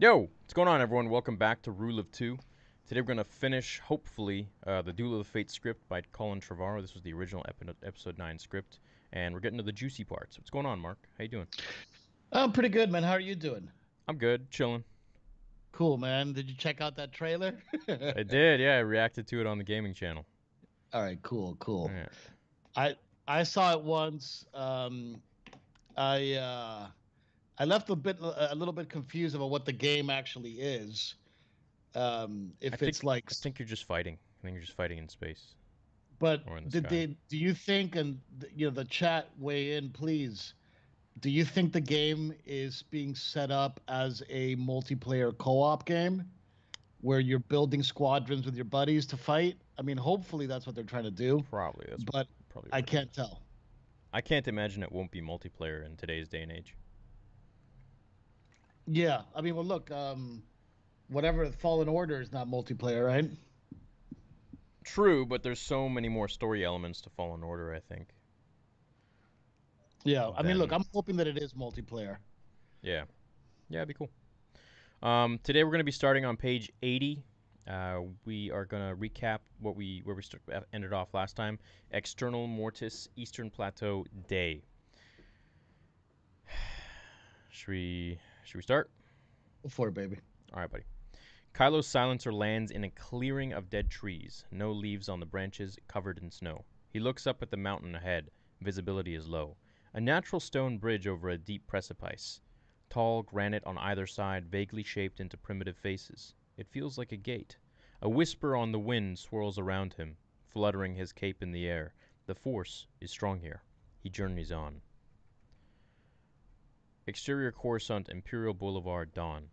Yo, what's going on, everyone? Welcome back to Rule of Two. Today we're going to finish, hopefully, uh, the Duel of the Fate script by Colin Trevorrow. This was the original epi- episode nine script, and we're getting to the juicy parts. What's going on, Marc? How you doing? I'm pretty good, man. How are you doing? I'm good, chilling. Cool, man. Did you check out that trailer? I did, yeah. I reacted to it on the gaming channel. All right, cool, cool. Yeah. I I saw it once. Um, I uh, I left a bit a little bit confused about what the game actually is. Um, if think- it's like, I think you're just fighting. I think you're just fighting in space. but in the did sky. they? Do you think? And you know, the chat weigh in, please. Do you think the game is being set up as a multiplayer co-op game, where you're building squadrons with your buddies to fight? I mean, hopefully that's what they're trying to do, Probably. But probably. I can't tell. I can't imagine it won't be multiplayer in today's day and age. Yeah, I mean, well, look, um, whatever Fallen Order is not multiplayer, right? True, but there's so many more story elements to Fallen Order. I think. Yeah, I mean, look, I'm hoping that it is multiplayer. Yeah. Yeah, it'd be cool. Um, today we're going to be starting on page 80. Uh, we are going to recap what we where we st- uh, ended off last time. External Mortis Eastern Plateau Day. Should we should we start? It, baby. All right, buddy. Kylo's silencer lands in a clearing of dead trees, no leaves on the branches, covered in snow. He looks up at the mountain ahead. Visibility is low. A natural stone bridge over a deep precipice. Tall granite on either side, vaguely shaped into primitive faces. It feels like a gate. A whisper on the wind swirls around him, fluttering his cape in the air. The force is strong here. He journeys on. Exterior Coruscant, Imperial Boulevard, dawn.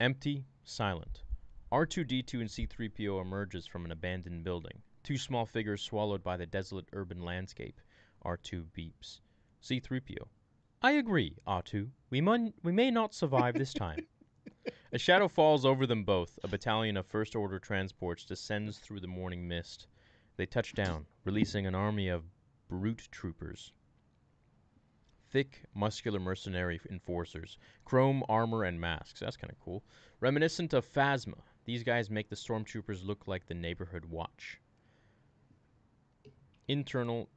Empty, silent. R2D2 and C3PO emerges from an abandoned building. Two small figures swallowed by the desolate urban landscape. R2 beeps. C3PO. I agree, R2. We, mun- we may not survive this time. a shadow falls over them both. A battalion of First Order transports descends through the morning mist. They touch down, releasing an army of brute troopers. Thick, muscular mercenary enforcers. Chrome armor and masks. That's kind of cool. Reminiscent of Phasma, these guys make the stormtroopers look like the neighborhood watch. Internal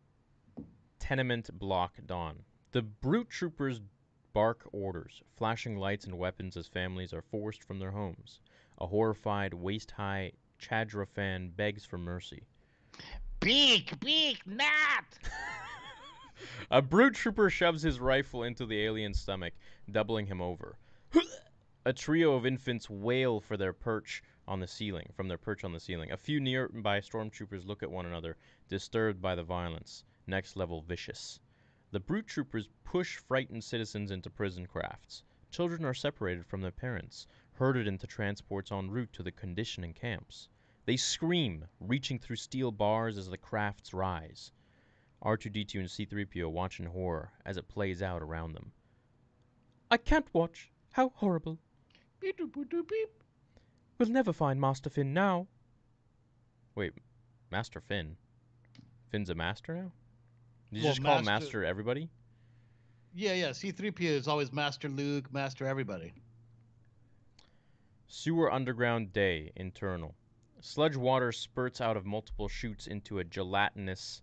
tenement block dawn. The brute troopers bark orders, flashing lights and weapons as families are forced from their homes. A horrified, waist high Chadra-Fan begs for mercy. Beak, beak, not. A brute trooper shoves his rifle into the alien's stomach, doubling him over. A trio of infants wail for their perch on the ceiling, from their perch on the ceiling. A few nearby stormtroopers look at one another, disturbed by the violence. Next level vicious. The brute troopers push frightened citizens into prison crafts. Children are separated from their parents, herded into transports en route to the conditioning camps. They scream, reaching through steel bars as the crafts rise. R2D2 and C3PO watch in horror as it plays out around them. I can't watch. How horrible. Beep, boop, doop, beep. We'll never find Master Finn now. Wait, Master Finn? Finn's a master now? Did you Well, just call master- master everybody? Yeah, yeah. C-3PO is always Master Luke, Master everybody. Sewer underground day, internal. Sludge water spurts out of multiple chutes into a gelatinous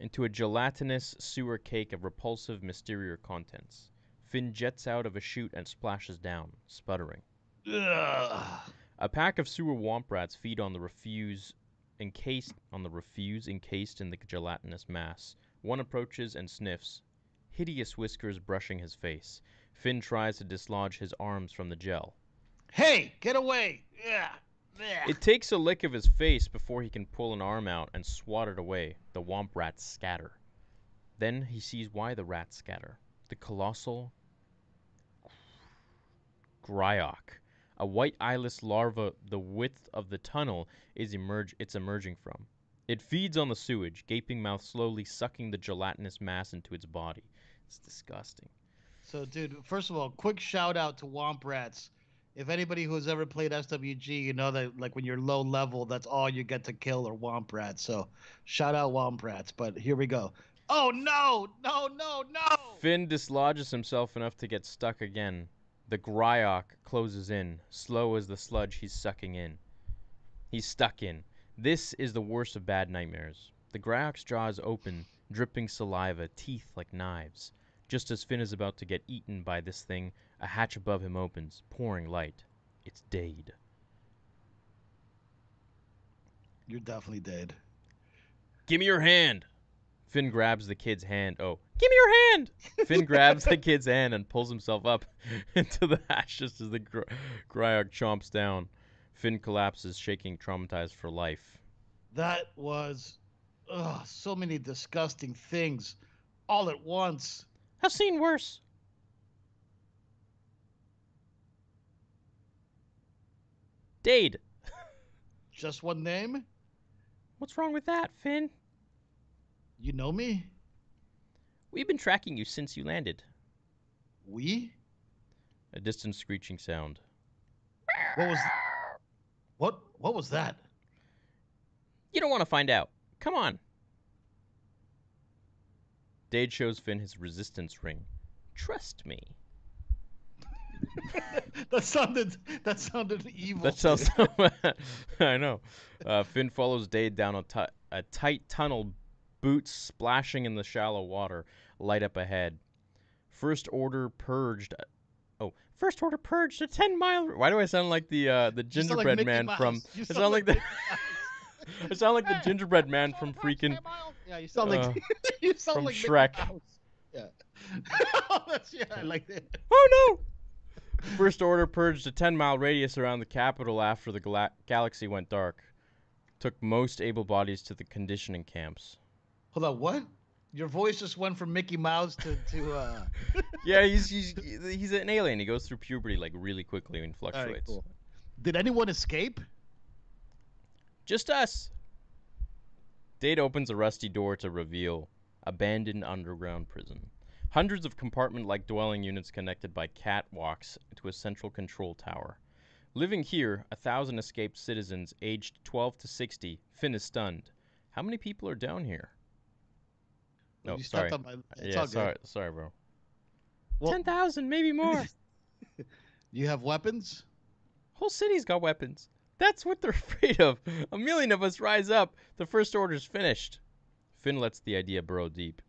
into a gelatinous sewer cake of repulsive mysterious contents. Finn jets out of a chute and splashes down, sputtering. Ugh. A pack of sewer womp rats feed on the refuse encased on the refuse encased in the gelatinous mass. One approaches and sniffs, hideous whiskers brushing his face. Finn tries to dislodge his arms from the gel. Hey, get away! Yeah. It takes a lick of his face before he can pull an arm out and swat it away. The womp rats scatter. Then he sees why the rats scatter. The colossal Gryok, a white eyeless larva the width of the tunnel is emerge it's emerging from. It feeds on the sewage, gaping mouth slowly sucking the gelatinous mass into its body. It's disgusting. So, dude, first of all, quick shout out to Womp Rats. If anybody who's ever played SWG, you know that like when you're low level, that's all you get to kill are Womp Rats. So, shout out Womp Rats. But here we go. Oh no, no, no, no! Finn dislodges himself enough to get stuck again, The Gryok closes in, slow as the sludge he's sucking in. He's stuck in. This is the worst of bad nightmares. The Gryok's jaws open, dripping saliva, teeth like knives. Just as Finn is about to get eaten by this thing, a hatch above him opens, pouring light. It's Dade. You're definitely dead. Give me your hand. Finn grabs the kid's hand. Oh, give me your hand. Finn grabs the kid's hand and pulls himself up into the hatch just as the gr- Gryok chomps down. Finn collapses, shaking, traumatized for life. That was ugh, so many disgusting things all at once. I've seen worse. Dade. Just one name? What's wrong with that, Finn? You know me? We've been tracking you since you landed. We? A distant screeching sound. What was What what was that? You don't want to find out. Come on. Dade shows Finn his resistance ring. Trust me. that sounded that sounded evil. That sounds I know. Uh, Finn follows Dade down a tight tunnel, boots splashing in the shallow water, light up ahead. First order purged. Oh, first order purged a ten mile. Why do I sound like the uh, the sound like gingerbread man Mouse. from? You sound sound like the. I sound like the gingerbread man from freaking. Yeah, you sound like uh, you sound from like Shrek. Yeah. That's yeah, I like that. Oh no! First Order purged a 10 mile radius around the capital after the gala- galaxy went dark. Took most able bodies to the conditioning camps. Hold on, what? Your voice just went from Mickey Mouse to to uh. Yeah, he's, he's he's an alien. He goes through puberty like really quickly and fluctuates. right, cool. Did anyone escape? Just us. Dade opens a rusty door to reveal abandoned underground prison. Hundreds of compartment-like dwelling units connected by catwalks to a central control tower. Living here, a thousand escaped citizens aged 12 to 60. Finn is stunned. How many people are down here? No, you oh, sorry. on my. Yeah, all good. sorry, sorry, bro. Well- Ten thousand, maybe more. You have weapons? Whole city's got weapons. That's what they're afraid of. A million of us rise up. The first order's finished. Finn lets the idea burrow deep.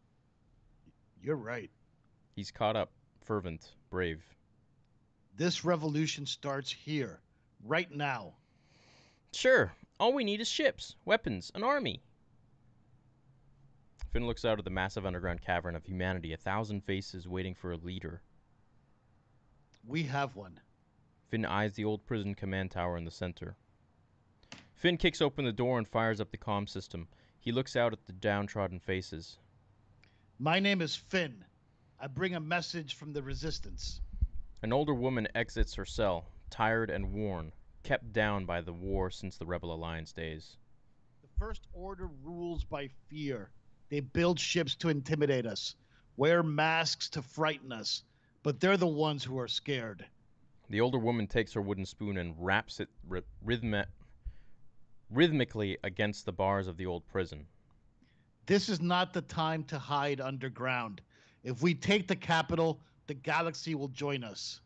You're right. He's caught up, fervent, brave. This revolution starts here, right now. Sure, all we need is ships, weapons, an army. Finn looks out at the massive underground cavern of humanity, a thousand faces waiting for a leader. We have one. Finn eyes the old prison command tower in the center. Finn kicks open the door and fires up the comm system. He looks out at the downtrodden faces. My name is Finn. I bring a message from the resistance. An older woman exits her cell, tired and worn, kept down by the war since the Rebel Alliance days. The First Order rules by fear. They build ships to intimidate us, wear masks to frighten us, but they're the ones who are scared. The older woman takes her wooden spoon and raps it rhythmi- rhythmically against the bars of the old prison. This is not the time to hide underground. If we take the capital, the galaxy will join us.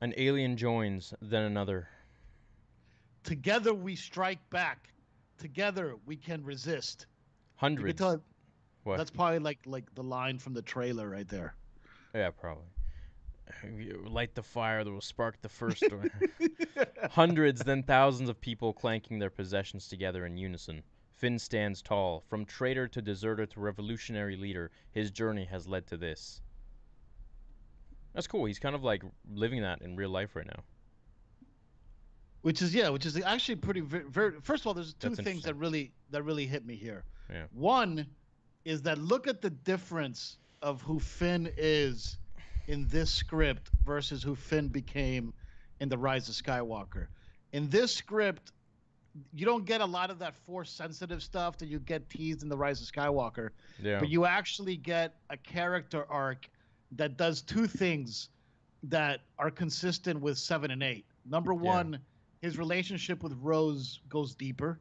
An alien joins, then another. Together we strike back. Together we can resist. Hundreds. tell What? that's probably like like the line from the trailer right there. Yeah, probably. Light the fire that will spark the first. Hundreds, then thousands of people clanking their possessions together in unison. Finn stands tall. From traitor to deserter to revolutionary leader, his journey has led to this. That's cool. He's kind of like living that in real life right now. which is yeah, which is actually pretty very, very first of all, there's two That's things that really that really hit me here. Yeah. One is that look at the difference of who Finn is in this script versus who Finn became in the Rise of Skywalker. In this script, you don't get a lot of that force sensitive stuff that you get teased in the Rise of Skywalker, Yeah. but you actually get a character arc that does two things that are consistent with 7 and 8. Number Yeah. 1, his relationship with Rose goes deeper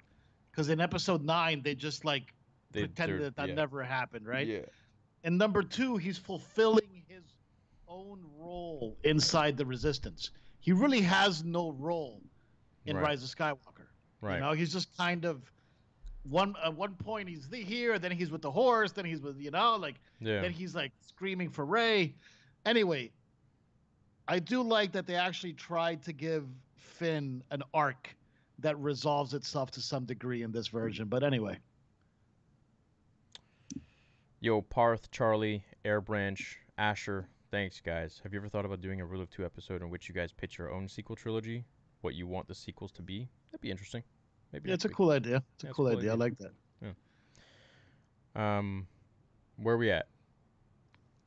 cuz in episode 9 they just like They- pretended that that yeah. never happened, right? Yeah. And number 2, he's fulfilling his own role inside the Resistance. He really has no role in Right. Rise of Skywalker. Right. You know, he's just kind of one at one point he's the, here, then he's with the horse, then he's with you know like yeah. then he's like screaming for Rey. Anyway, I do like that they actually tried to give Finn an arc that resolves itself to some degree in this version. But anyway, Yo, Parth, Charlie, Airbranch, Asher, thanks guys. Have you ever thought about doing a Rule of Two episode in which you guys pitch your own sequel trilogy? What you want the sequels to be? That'd be interesting. Maybe yeah, it's a cool idea. It's a Yeah, it's a cool cool idea. I like that. Um, where we at?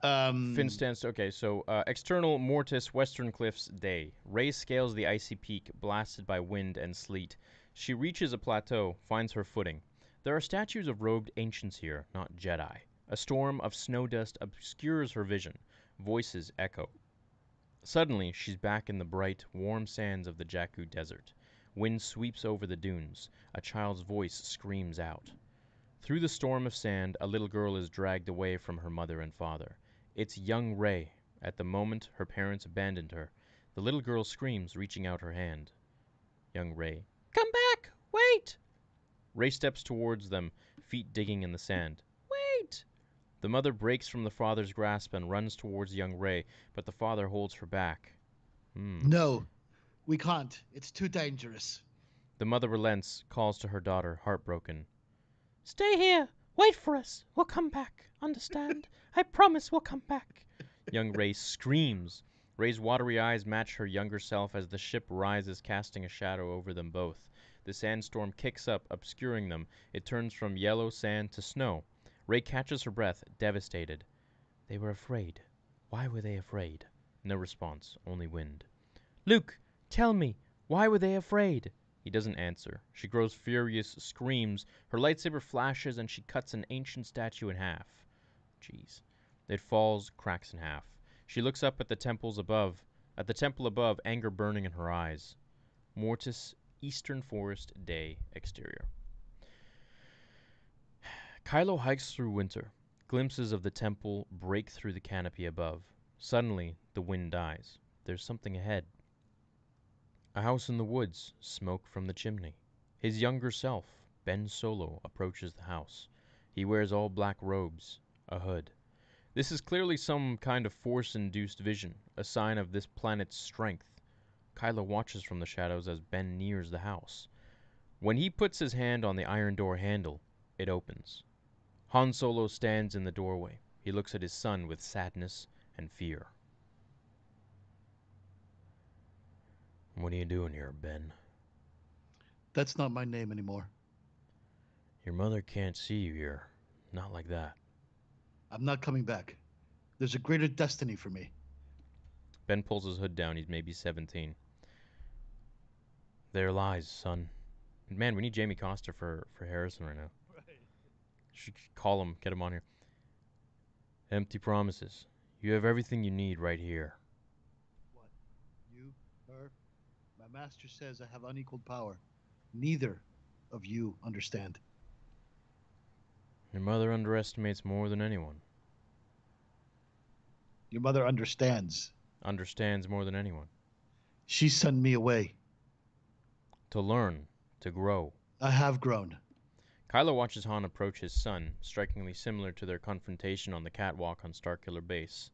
Um, Finn stands. Okay, so uh, external Mortis Western Cliffs day. Rey scales the icy peak, blasted by wind and sleet. She reaches a plateau, finds her footing. There are statues of robed ancients here, not Jedi. A storm of snow dust obscures her vision. Voices echo. Suddenly, she's back in the bright, warm sands of the Jakku Desert. Wind sweeps over the dunes. A child's voice screams out. Through the storm of sand, a little girl is dragged away from her mother and father. It's young Rey. At the moment her parents abandoned her, the little girl screams, reaching out her hand. Young Rey. Come back! Wait! Rey steps towards them, feet digging in the sand. The mother breaks from the father's grasp and runs towards young Rey, but the father holds her back. Hmm. No, we can't. It's too dangerous. The mother relents, calls to her daughter, heartbroken. Stay here. Wait for us. We'll come back. Understand? I promise we'll come back. Young Rey screams. Rey's watery eyes match her younger self as the ship rises, casting a shadow over them both. The sandstorm kicks up, obscuring them. It turns from yellow sand to snow. Rey catches her breath, devastated. They were afraid. Why were they afraid? No response, only wind. Luke, tell me, why were they afraid? He doesn't answer. She grows furious, screams. Her lightsaber flashes, and she cuts an ancient statue in half. Jeez. It falls, cracks in half. She looks up at the temples above. At the temple above, anger burning in her eyes. Mortis, Eastern Forest Day exterior. Kylo hikes through winter. Glimpses of the temple break through the canopy above. Suddenly, the wind dies. There's something ahead. A house in the woods, smoke from the chimney. His younger self, Ben Solo, approaches the house. He wears all black robes, a hood. This is clearly some kind of force induced vision, a sign of this planet's strength. Kylo watches from the shadows as Ben nears the house. When he puts his hand on the iron door handle, it opens. Han Solo stands in the doorway. He looks at his son with sadness and fear. What are you doing here, Ben? That's not my name anymore. Your mother can't see you here. Not like that. I'm not coming back. There's a greater destiny for me. Ben pulls his hood down. He's maybe 17. There lies, son. Man, we need Jamie Costa for, for Harrison right now. Should call him, get him on here. Empty promises. You have everything you need right here. What? You, her? My master says I have unequaled power. Neither of you understand. Your mother underestimates more than anyone. Your mother understands. Understands more than anyone. She sent me away. To learn, to grow. I have grown. Kylo watches Han approach his son, strikingly similar to their confrontation on the catwalk on Starkiller Base.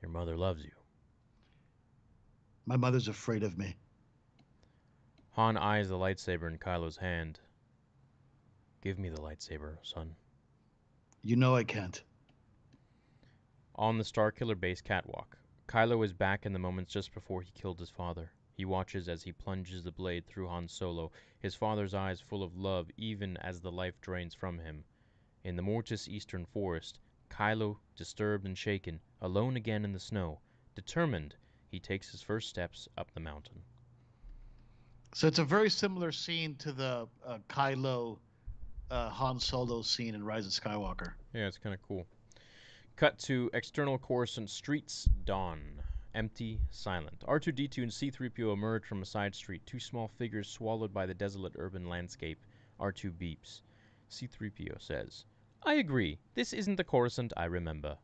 Your mother loves you. My mother's afraid of me. Han eyes the lightsaber in Kylo's hand. Give me the lightsaber, son. You know I can't. On the Starkiller Base catwalk, Kylo is back in the moments just before he killed his father. He watches as he plunges the blade through Han Solo, his father's eyes full of love even as the life drains from him. In the Mortis Eastern Forest, Kylo, disturbed and shaken, alone again in the snow, determined, he takes his first steps up the mountain. So it's a very similar scene to the uh, Kylo uh, Han Solo scene in Rise of Skywalker. Yeah, it's kind of cool. Cut to external Coruscant streets, dawn. Empty, silent. R2D2 and C3PO emerge from a side street, two small figures swallowed by the desolate urban landscape. R2 beeps. C3PO says, I agree. This isn't the Coruscant I remember.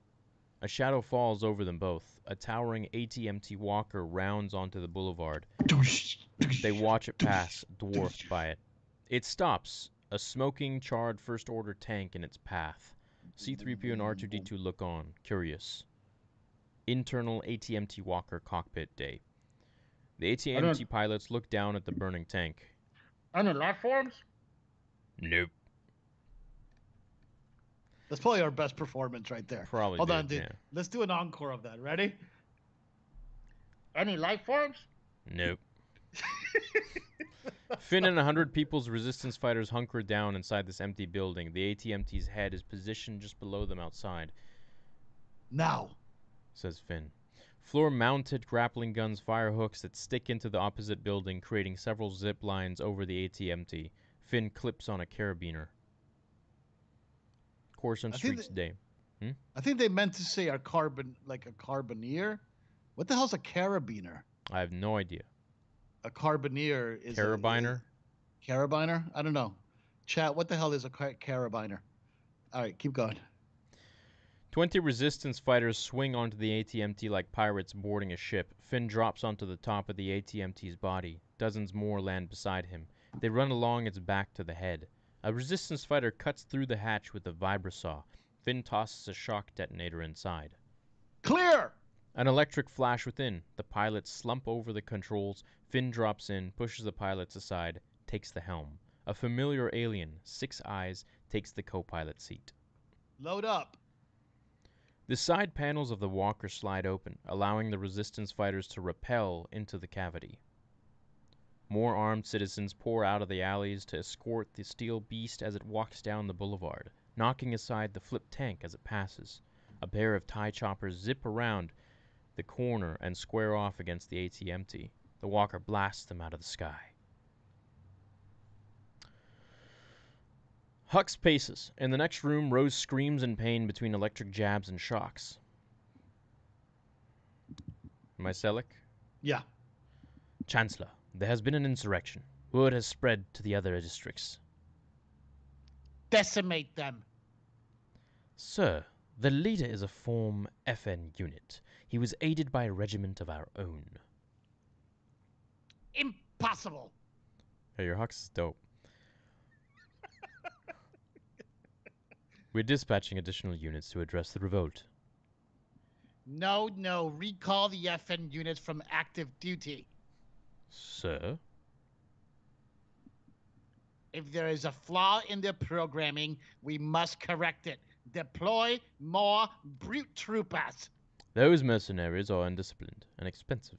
A shadow falls over them both. A towering ATMT walker rounds onto the boulevard. They watch it pass, dwarfed by it. It stops, a smoking, charred First Order tank in its path. C3PO and R2D2 look on, curious. Internal ATMT Walker cockpit day. The ATMT pilots look down at the burning tank. Any life forms? Nope. That's probably our best performance right there. Probably. Hold did, on, dude. yeah. Let's do an encore of that. Ready? Any life forms? Nope. Finn and a hundred people's resistance fighters hunker down inside this empty building. The ATMT's head is positioned just below them outside, Now. Says Finn. Floor mounted grappling guns fire hooks that stick into the opposite building, creating several zip lines over the ATMT. Finn clips on a carabiner. Coruscant I streets streaks day. Hmm? I think they meant to say a carbon, like a carbineer. What the hell's a carabiner? I have no idea. A carbineer is a- Carabiner? carabiner? I don't know. Chat. What the hell is a car- carabiner? All right, keep going. Twenty resistance fighters swing onto the ATMT like pirates boarding a ship. Finn drops onto the top of the ATMT's body. Dozens more land beside him. They run along its back to the head. A resistance fighter cuts through the hatch with a vibrasaw. Finn tosses a shock detonator inside. Clear. An electric flash within. The pilots slump over the controls. Finn drops in, pushes the pilots aside, takes the helm. A familiar alien, six eyes, takes the co pilot seat. Load up. The side panels of the walker slide open, allowing the resistance fighters to rappel into the cavity. More armed citizens pour out of the alleys to escort the steel beast as it walks down the boulevard, knocking aside the flip tank as it passes. A pair of tie choppers zip around the corner and square off against the ATMT. The walker blasts them out of the sky. Hux paces. In the next room, Rose screams in pain between electric jabs and shocks. Mycelic? Yeah. Chancellor, there has been an insurrection. Word has spread to the other districts. Decimate them. Sir, the leader is a form FN unit. He was aided by a regiment of our own. Impossible. Hey, your Hux is dope. We're dispatching additional units to address the revolt. No, no. Recall the FN units from active duty. Sir? If there is a flaw in their programming, we must correct it. Deploy more brute troopers. Those mercenaries are undisciplined and expensive.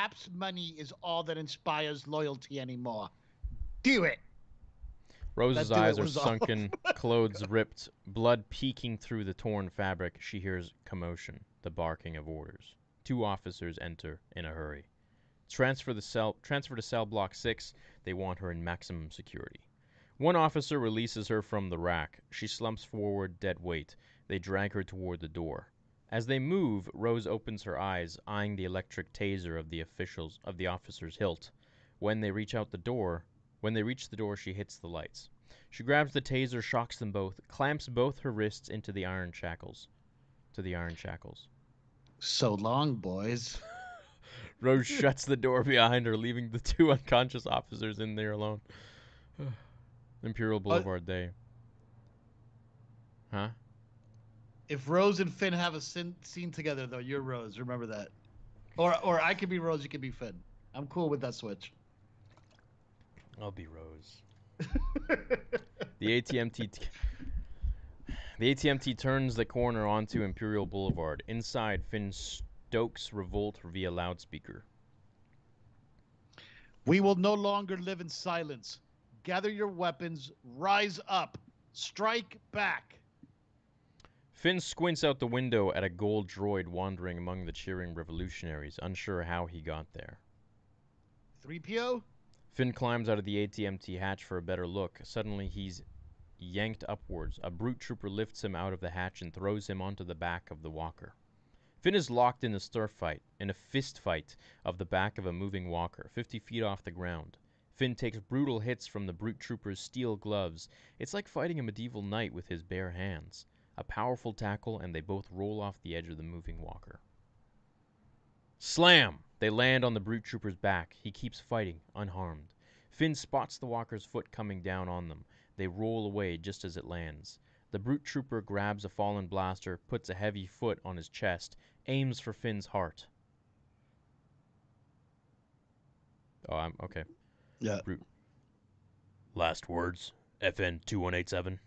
Perhaps money is all that inspires loyalty anymore. Do it. Rose's That do it eyes are sunken, clothes ripped, blood peeking through the torn fabric. She hears commotion, the barking of orders. Two officers enter in a hurry. Transfer the cell transfer to cell block 6. They want her in maximum security. One officer releases her from the rack. She slumps forward, dead weight. They drag her toward the door. As they move, Rose opens her eyes, eyeing the electric taser of the officials of the officer's hilt. When they reach out the door, when they reach the door, she hits the lights. She grabs the taser, shocks them both, clamps both her wrists into the iron shackles. To the iron shackles. So long, boys. Rose shuts the door behind her, leaving the two unconscious officers in there alone. Imperial uh, Boulevard Day. Huh? If Rose and Finn have a sin- scene together, though, you're Rose. Remember that. Or, or I could be Rose. You could be Finn. I'm cool with that switch. I'll be Rose. The ATMT. T- the ATMT turns the corner onto Imperial Boulevard. Inside, Finn stokes revolt via loudspeaker. We will no longer live in silence. Gather your weapons, rise up, strike back. Finn squints out the window at a gold droid wandering among the cheering revolutionaries, unsure how he got there. 3PO? Finn climbs out of the ATMT hatch for a better look. Suddenly, he's yanked upwards. A brute trooper lifts him out of the hatch and throws him onto the back of the walker. Finn is locked in a stir fight, in a fist fight of the back of a moving walker, 50 feet off the ground. Finn takes brutal hits from the brute trooper's steel gloves. It's like fighting a medieval knight with his bare hands. A powerful tackle, and they both roll off the edge of the moving walker. Slam! They land on the brute trooper's back. He keeps fighting, unharmed. Finn spots the walker's foot coming down on them. They roll away just as it lands. The brute trooper grabs a fallen blaster, puts a heavy foot on his chest, aims for Finn's heart. Oh, I'm okay. Yeah. Brute. Last words, FN 2187.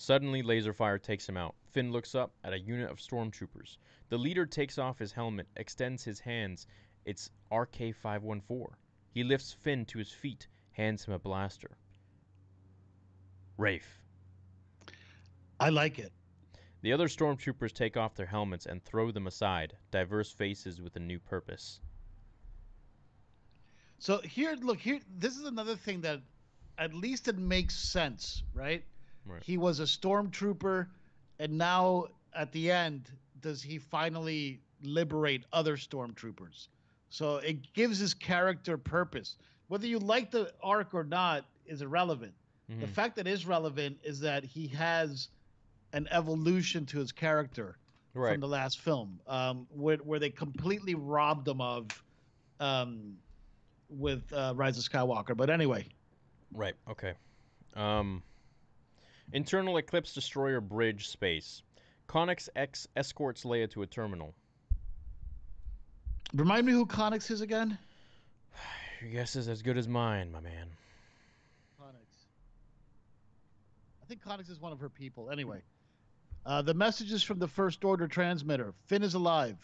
Suddenly, laser fire takes him out. Finn looks up at a unit of stormtroopers. The leader takes off his helmet, extends his hands. It's RK 514. He lifts Finn to his feet, hands him a blaster. Rafe. I like it. The other stormtroopers take off their helmets and throw them aside, diverse faces with a new purpose. So here, look here. This is another thing that, at least it makes sense, right? Right. He was a stormtrooper, and now at the end, does he finally liberate other stormtroopers? So it gives his character purpose. Whether you like the arc or not is irrelevant. The Mhm. fact that is relevant is that he has an evolution to his character Right. from the last film, um, where where they completely robbed him of, um, with uh, Rise of Skywalker. But anyway, Right. Okay. Um, internal Eclipse Destroyer bridge space. Connix X escorts Leia to a terminal. remind me who Connix is again. Your guess is as good as mine, my man. Connix. I think Connix is one of her people. Anyway, uh, the messages from the First Order transmitter. Finn is alive.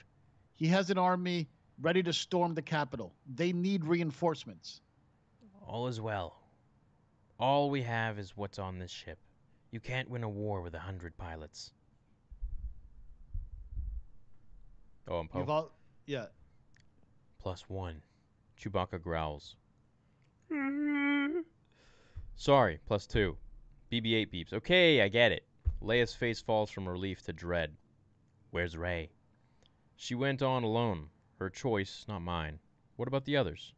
He has an army ready to storm the capital. They need reinforcements. All is well. All we have is what's on this ship. You can't win a war with a hundred pilots. Oh, and You've Poe. all, yeah. Plus one. Chewbacca growls. Sorry, plus two. BB 8 beeps. Okay, I get it. Leia's face falls from relief to dread. Where's Rey? She went on alone. Her choice, not mine. What about the others?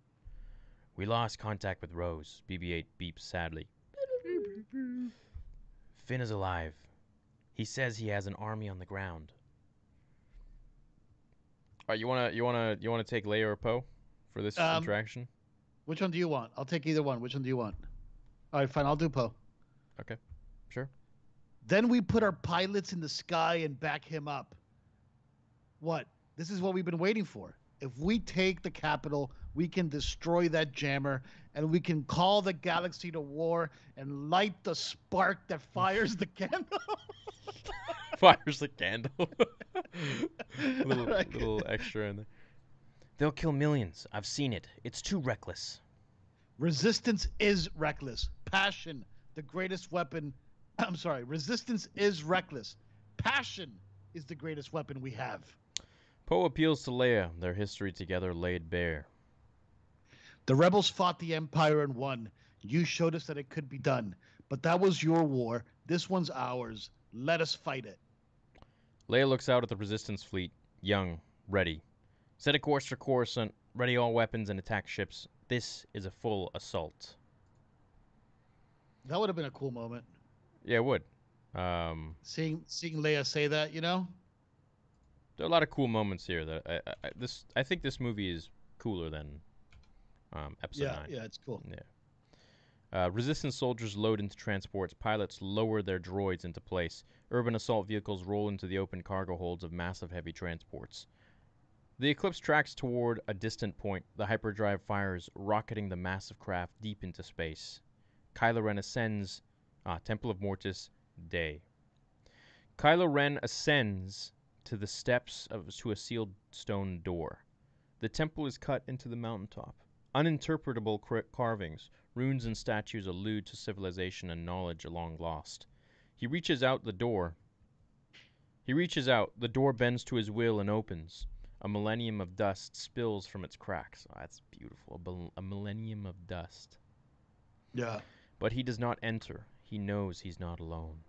We lost contact with Rose. BB 8 beeps sadly. Finn is alive. He says he has an army on the ground. All right, you wanna you wanna you wanna take Leia or Poe for this Um, interaction? Which one do you want? I'll take either one. Which one do you want? All right, fine. I'll do Poe. Okay, sure. Then we put our pilots in the sky and back him up. What? This is what we've been waiting for. If we take the capital, we can destroy that jammer and we can call the galaxy to war and light the spark that fires the candle. Fires the candle. little little extra in there. They'll kill millions. I've seen it. It's too reckless. Resistance is reckless. Passion, the greatest weapon. I'm sorry. Resistance is reckless. Passion is the greatest weapon we have. Poe appeals to Leia, their history together laid bare. The rebels fought the Empire and won. You showed us that it could be done. But that was your war. This one's ours. Let us fight it. Leia looks out at the Resistance fleet, young, ready. Set a course for Coruscant, ready all weapons and attack ships. This is a full assault. That would have been a cool moment. Yeah, it would. Um, Seeing seeing Leia say that, you know? there are a lot of cool moments here. That I, I, I- this I think this movie is cooler than um, Episode yeah, Nine. yeah, it's cool. Uh, resistance soldiers load into transports. Pilots lower their droids into place. Urban assault vehicles roll into the open cargo holds of massive heavy transports. The Eclipse tracks toward a distant point. The hyperdrive fires, rocketing the massive craft deep into space. Kylo Ren ascends. Ah, Temple of Mortis, day. Kylo Ren ascends to the steps of to a sealed stone door. The temple is cut into the mountaintop. Uninterpretable carvings, runes and statues allude to civilization and knowledge long lost. He reaches out the door. He reaches out, the door bends to his will and opens. A millennium of dust spills from its cracks. Oh, that's beautiful. A, bel- a millennium of dust. Yeah. But he does not enter. He knows he's not alone.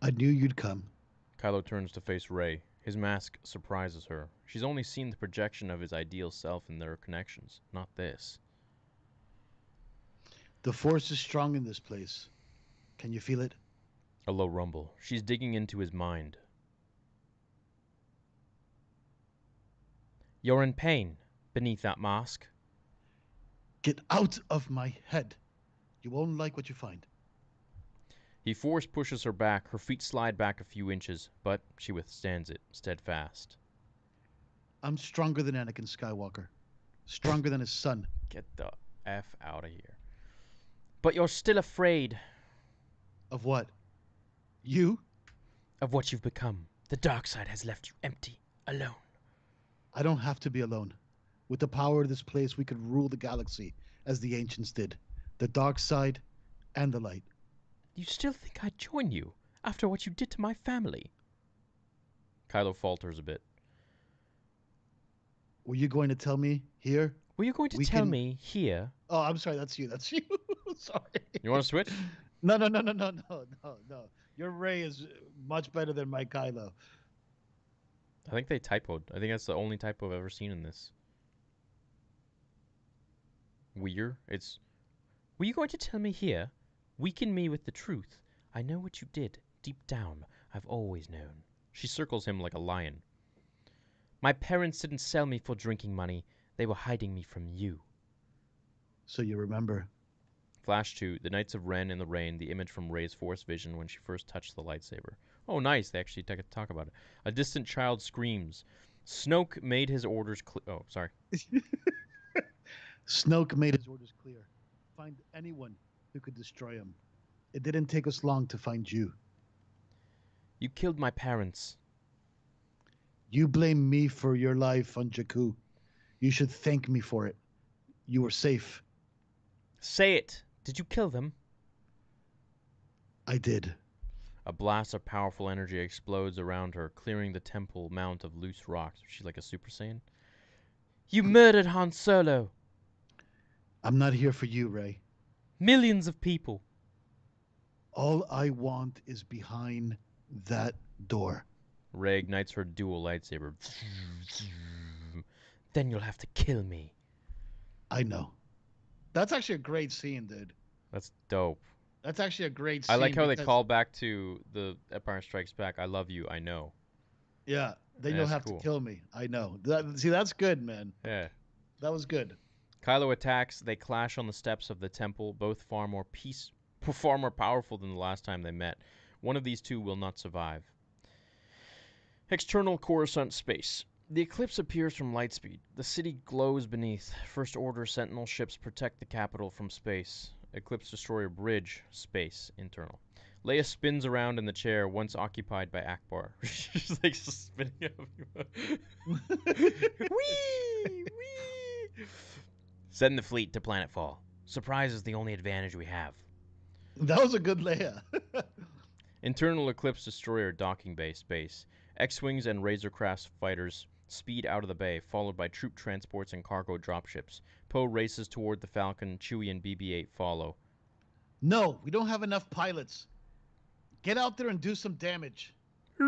I knew you'd come. Kylo turns to face Rey. His mask surprises her. She's only seen the projection of his ideal self in their connections, not this. The force is strong in this place. Can you feel it? A low rumble. She's digging into his mind. You're in pain beneath that mask. Get out of my head. You won't like what you find. He force pushes her back. Her feet slide back a few inches, but she withstands it, steadfast. I'm stronger than Anakin Skywalker. Stronger than his son. Get the F out of here. But you're still afraid Of what? You? of what you've become. The dark side has left you empty, alone. I don't have to be alone. With the power of this place, we could rule the galaxy as the ancients did. The dark side and the light. You still think I'd join you after what you did to my family? Kylo falters a bit. Were you going to tell me here? Were you going to We tell can- me here? Oh, I'm sorry. That's you. That's you. sorry. You want to switch? No, no, no, no, no, no, no, no. Your Rey is much better than my Kylo. I think they typoed. I think that's the only typo I've ever seen in this. Weird. It's. Were you going to tell me here? Weaken me with the truth. I know what you did. Deep down, I've always known. She circles him like a lion. My parents didn't sell me for drinking money. They were hiding me from you. So you remember. Flash to the Knights of Ren in the Rain, the image from Rey's Force vision when she first touched the lightsaber. Oh, nice. They actually talk about it. A distant child screams. Snoke made his orders clear. Oh, sorry. Snoke made his orders clear. Find anyone who could destroy him. It didn't take us long to find you. You killed my parents. You blame me for your life on Jakku. You should thank me for it. You were safe. Say it. Did you kill them? I did. A blast of powerful energy explodes around her, clearing the temple mount of loose rocks. She's like a Super Saiyan. You murdered Han Solo. I'm not here for you, Rey. Millions of people. All I want is behind that door. Rey ignites her dual lightsaber. Then you'll have to kill me. I know. That's actually a great scene, dude. That's dope. That's actually a great scene. I like how they call back to the Empire Strikes Back. I love you. I know. Yeah. Then Yeah, you'll have cool. to kill me. I know. That, see, that's good, man. Yeah. That was good. Kylo attacks. They clash on the steps of the temple, both far more peace, far more powerful than the last time they met. One of these two will not survive. External Coruscant space. The eclipse appears from lightspeed. The city glows beneath. First Order Sentinel ships protect the capital from space. Eclipse Destroyer Bridge, space, internal. Leia spins around in the chair once occupied by Ackbar. She's like spinning up. wee! Wee! Send the fleet to planetfall. Surprise is the only advantage we have. That was a good Leia. Internal Eclipse Destroyer docking bay space. X-wings and Razorcraft fighters speed out of the bay, followed by troop transports and cargo dropships. Poe races toward the Falcon. Chewie and BB-8 follow. no, we don't have enough pilots. Get out there and do some damage.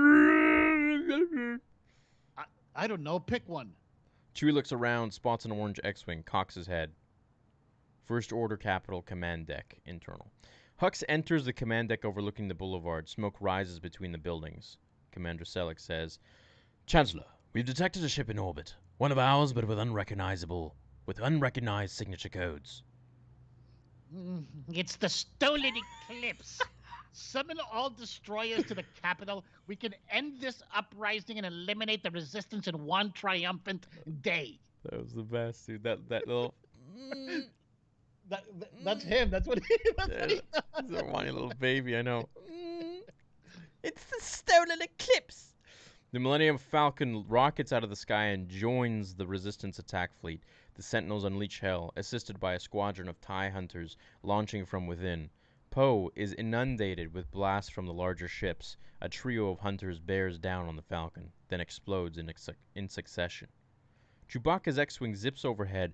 I don't know. Pick one. Chewie looks around, spots an orange X-wing, cocks his head. First Order Capital Command Deck, internal. Hux enters the command deck overlooking the boulevard. Smoke rises between the buildings. Commander Selleck says, Chancellor, we've detected a ship in orbit. One of ours, but with unrecognizable, with unrecognized signature codes. Mm, It's the stolen eclipse. Summon all destroyers to the capital. We can end this uprising and eliminate the resistance in one triumphant day. That was the best, dude. That that little That, that- that's him. That's what he. That's what he He's a whiny little baby, I know. Mm. It's the stolen eclipse. The Millennium Falcon rockets out of the sky and joins the Resistance attack fleet. The Sentinels unleash hell, assisted by a squadron of TIE hunters launching from within. Poe is inundated with blasts from the larger ships. A trio of hunters bears down on the Falcon, then explodes in, succession. Chewbacca's X-wing zips overhead,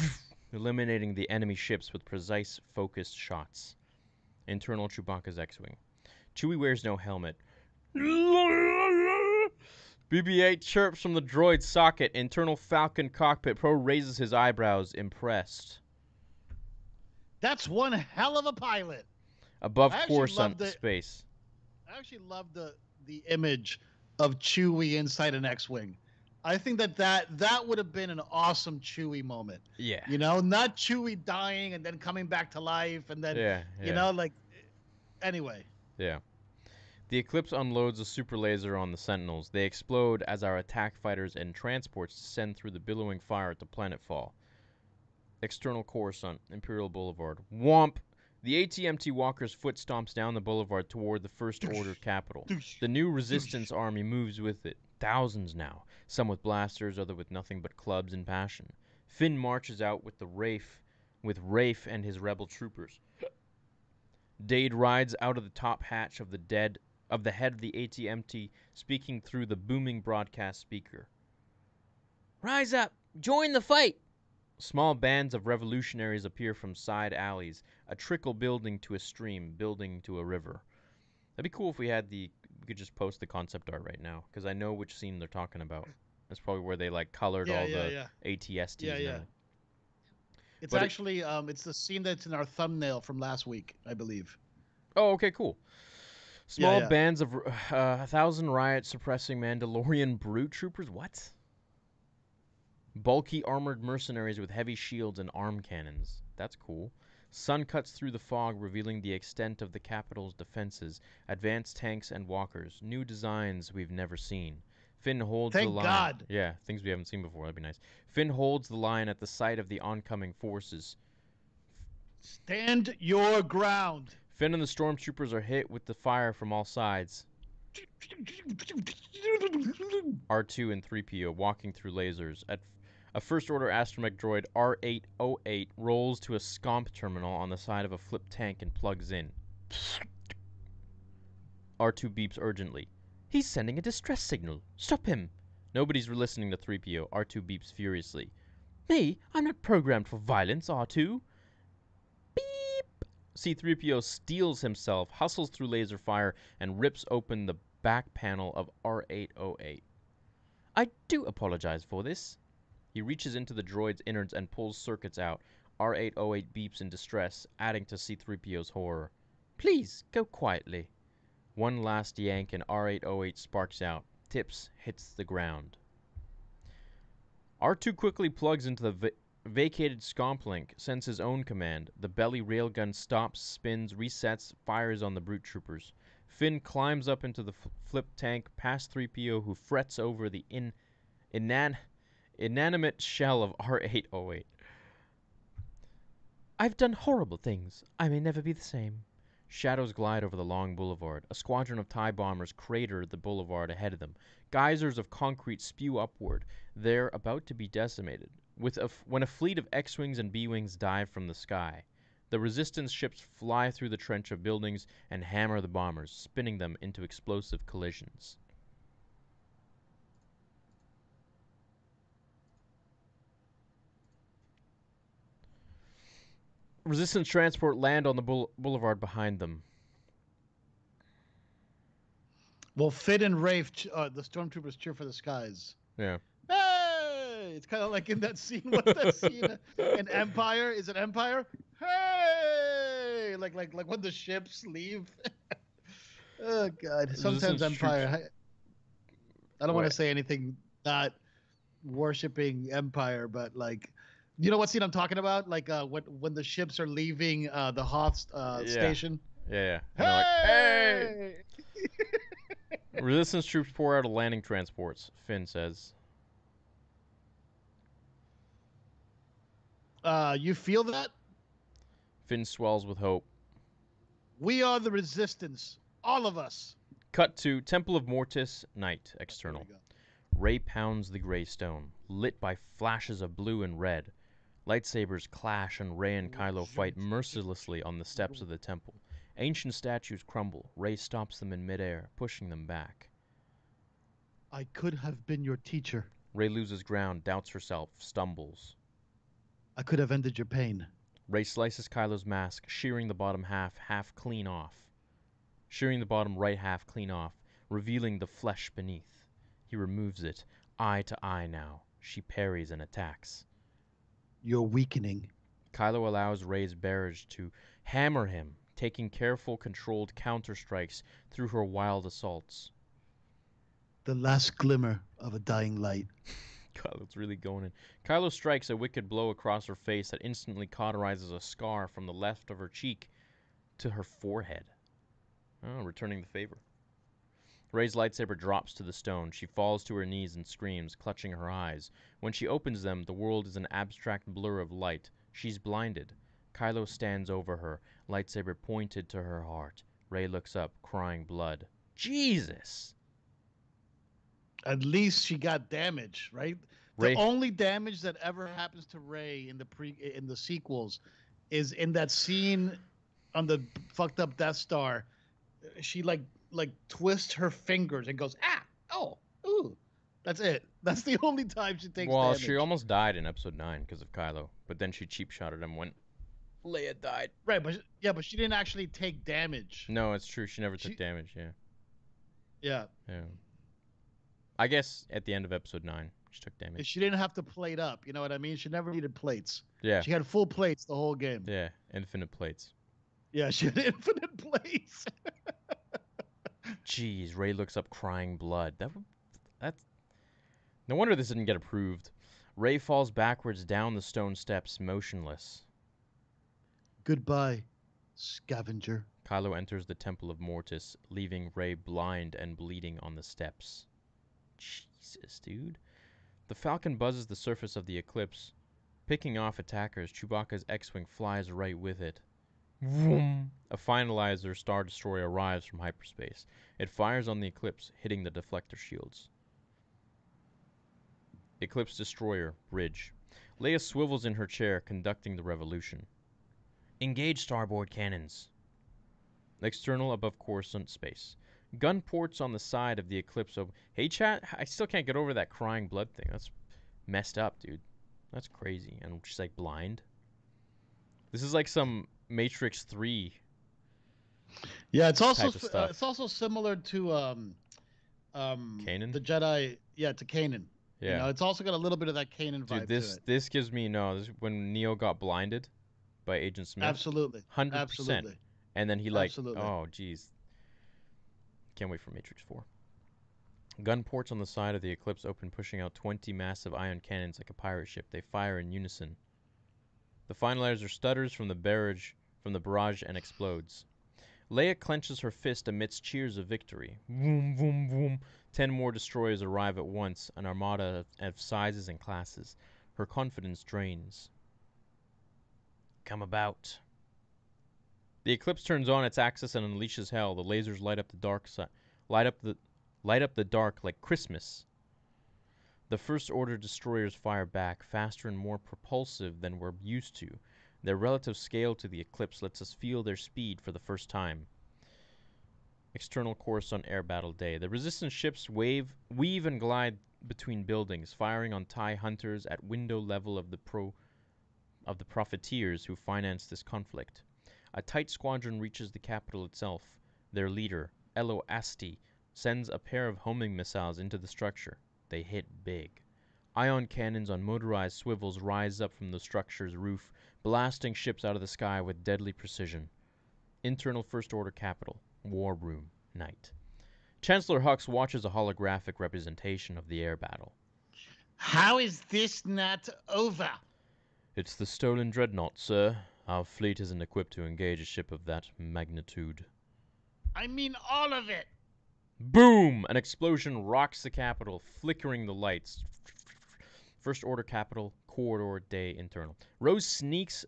eliminating the enemy ships with precise, focused shots. Internal Chewbacca's X-wing. Chewie wears no helmet. BB-8 chirps from the droid socket. Internal Falcon cockpit. Pro raises his eyebrows, impressed. That's one hell of a pilot. Above Coruscant the- space. I actually love the the image of Chewie inside an X-wing. I think that that that would have been an awesome Chewie moment. Yeah. You know, not Chewie dying and then coming back to life and then Yeah. you know like anyway. Yeah. The Eclipse unloads a super laser on the Sentinels. They explode as our attack fighters and transports descend through the billowing fire to planetfall. External Coruscant, Imperial Boulevard. Womp! The ATMT Walker's foot stomps down the boulevard toward the First Order capital. The new resistance army moves with it. Thousands now. Some with blasters, other with nothing but clubs and passion. Finn marches out with the Rafe, with Rafe and his rebel troopers. Dade rides out of the top hatch of the dead of the head of the ATMT, speaking through the booming broadcast speaker. Rise up! Join the fight! Small bands of revolutionaries appear from side alleys, a trickle building to a stream, building to a river. That'd be cool if we had the we could just post the concept art right now, because I know which scene they're talking about. That's probably where they like colored Yeah, all yeah, the yeah. ATSTs. Yeah, yeah. It's But it- actually um it's the scene that's in our thumbnail from last week, I believe. Oh, okay, cool. Small yeah. bands of uh, a thousand riot suppressing Mandalorian brute troopers. What? Bulky armored mercenaries with heavy shields and arm cannons. That's cool. Sun cuts through the fog, revealing the extent of the capital's defenses. Advanced tanks and walkers. New designs we've never seen. Finn holds Thank the line. God. Yeah, things we haven't seen before. That'd be nice. Finn holds the line at the sight of the oncoming forces. Stand your ground. Finn and the stormtroopers are hit with the fire from all sides. R2 and 3PO walking through lasers. At a first order astromech droid R808 rolls to a scomp terminal on the side of a flip tank and plugs in. R2 beeps urgently. He's sending a distress signal. Stop him. Nobody's listening to 3PO. R2 beeps furiously. Me? I'm not programmed for violence, R2. Beep. C3PO steels himself, hustles through laser fire, and rips open the back panel of R808. I do apologize for this. He reaches into the droid's innards and pulls circuits out. R808 beeps in distress, adding to C3PO's horror. Please, go quietly. One last yank and R808 sparks out. Tips hits the ground. R2 quickly plugs into the va- vacated scomp link, sends his own command. The belly railgun stops, spins, resets, fires on the brute troopers. Finn climbs up into the flip tank past 3PO, who frets over the in- inan- inanimate shell of R808. I've done horrible things. I may never be the same. Shadows glide over the long boulevard. A squadron of TIE bombers crater the boulevard ahead of them. Geysers of concrete spew upward. They're about to be decimated. With a when a fleet of X-wings and B-wings dive from the sky, the resistance ships fly through the trench of buildings and hammer the bombers, spinning them into explosive collisions. Resistance transport land on the boul- boulevard behind them. Well, Finn and Rafe, ch- uh, the stormtroopers cheer for the skies. Yeah. Hey! It's kind of like in that scene. What's that scene in Empire? Is it Empire? Hey! Like like like when the ships leave. oh God! Sometimes Empire. I, I don't want to say anything not worshiping Empire, but like. You know what scene I'm talking about? Like uh, when when the ships are leaving uh, the Hoth uh, Yeah. station. Yeah, yeah. They're like, hey! Resistance troops pour out of landing transports, Finn says. Uh, you feel that? Finn swells with hope. We are the resistance, all of us. Cut to Temple of Mortis, night, external. Rey pounds the gray stone, lit by flashes of blue and red. Lightsabers clash and Rey and Kylo fight mercilessly on the steps of the temple. Ancient statues crumble. Rey stops them in midair, pushing them back. I could have been your teacher. Rey loses ground, doubts herself, stumbles. I could have ended your pain. Rey slices Kylo's mask, shearing the bottom half half clean off. Shearing the bottom right half clean off, revealing the flesh beneath. He removes it, eye to eye now. She parries and attacks. You're weakening. Kylo allows Rey's barrage to hammer him, taking careful, controlled counter strikes through her wild assaults. The last glimmer of a dying light. Kylo's really going in. Kylo strikes a wicked blow across her face that instantly cauterizes a scar from the left of her cheek to her forehead. Oh, returning the favor. Rey's lightsaber drops to the stone. She falls to her knees and screams, clutching her eyes. When she opens them, the world is an abstract blur of light. She's blinded. Kylo stands over her, lightsaber pointed to her heart. Rey looks up, crying blood. Jesus! At least she got damage, right? Rey, The only damage that ever happens to Rey in the pre in the sequels is in that scene on the fucked up Death Star. She like like twists her fingers and goes ah oh ooh. That's it. That's the only time she takes well, damage. she almost died in Episode 9 because of Kylo, but then she cheap shotted him when Leia died. right, but yeah, but she didn't actually take damage. No, it's true. She never took She- damage, yeah. Yeah, Yeah. I guess at the end of Episode 9, she took damage. she didn't have to plate up. You know what I mean? She never needed plates. Yeah. She had full plates the whole game. Yeah, infinite plates. Yeah, she had infinite plates. Jeez, Rey looks up crying blood. That that's No wonder this didn't get approved. Rey falls backwards down the stone steps, motionless. Goodbye, scavenger. Kylo enters the Temple of Mortis, leaving Rey blind and bleeding on the steps. Jesus, dude. The Falcon buzzes the surface of the eclipse. Picking off attackers, Chewbacca's X-Wing flies right with it. Vroom. A finalizer Star Destroyer arrives from hyperspace. It fires on the eclipse, hitting the deflector shields. Eclipse Destroyer, Bridge. Leia swivels in her chair, conducting the revolution. Engage starboard cannons. External above Coruscant space. Gun ports on the side of the Eclipse. Ob- hey, chat, I still can't get over that crying blood thing. That's messed up, dude. That's crazy. And she's like blind. This is like some Matrix 3. Yeah, it's also type of s- uh, it's also similar to um, um, Kanan? the Jedi. Yeah, to Kanan. Yeah. You know, it's also got a little bit of that Kanan vibe Dude, this to it. this gives me no. This, when Neo got blinded by Agent Smith, Absolutely. hundred percent, and then he like, Absolutely. oh jeez, can't wait for Matrix Four. Gun ports on the side of the Eclipse open, pushing out twenty massive ion cannons like a pirate ship. They fire in unison. The finalizer stutters from the barrage from the barrage and explodes. Leia clenches her fist amidst cheers of victory. Vroom, vroom, vroom. Ten more destroyers arrive at once, an armada of, of sizes and classes. Her confidence drains. Come about. The eclipse turns on its axis and unleashes hell. The lasers light up the dark side, light up the light up the dark like Christmas. The first order destroyers fire back, faster and more propulsive than we're used to. Their relative scale to the eclipse lets us feel their speed for the first time. External Coruscant air battle day. The resistance ships wave, weave and glide between buildings, firing on TIE hunters at window level of the pro of the profiteers who finance this conflict. A tight squadron reaches the capital itself. Their leader, Elo Asti, sends a pair of homing missiles into the structure. They hit big. Ion cannons on motorized swivels rise up from the structure's roof, blasting ships out of the sky with deadly precision. Internal First Order Capital, War Room, night. Chancellor Hux watches a holographic representation of the air battle. How is this not over? It's the stolen dreadnought, sir. Our fleet isn't equipped to engage a ship of that magnitude. I mean all of it. Boom! An explosion rocks the capital, flickering the lights. First order capital, corridor, day, internal. Rose sneaks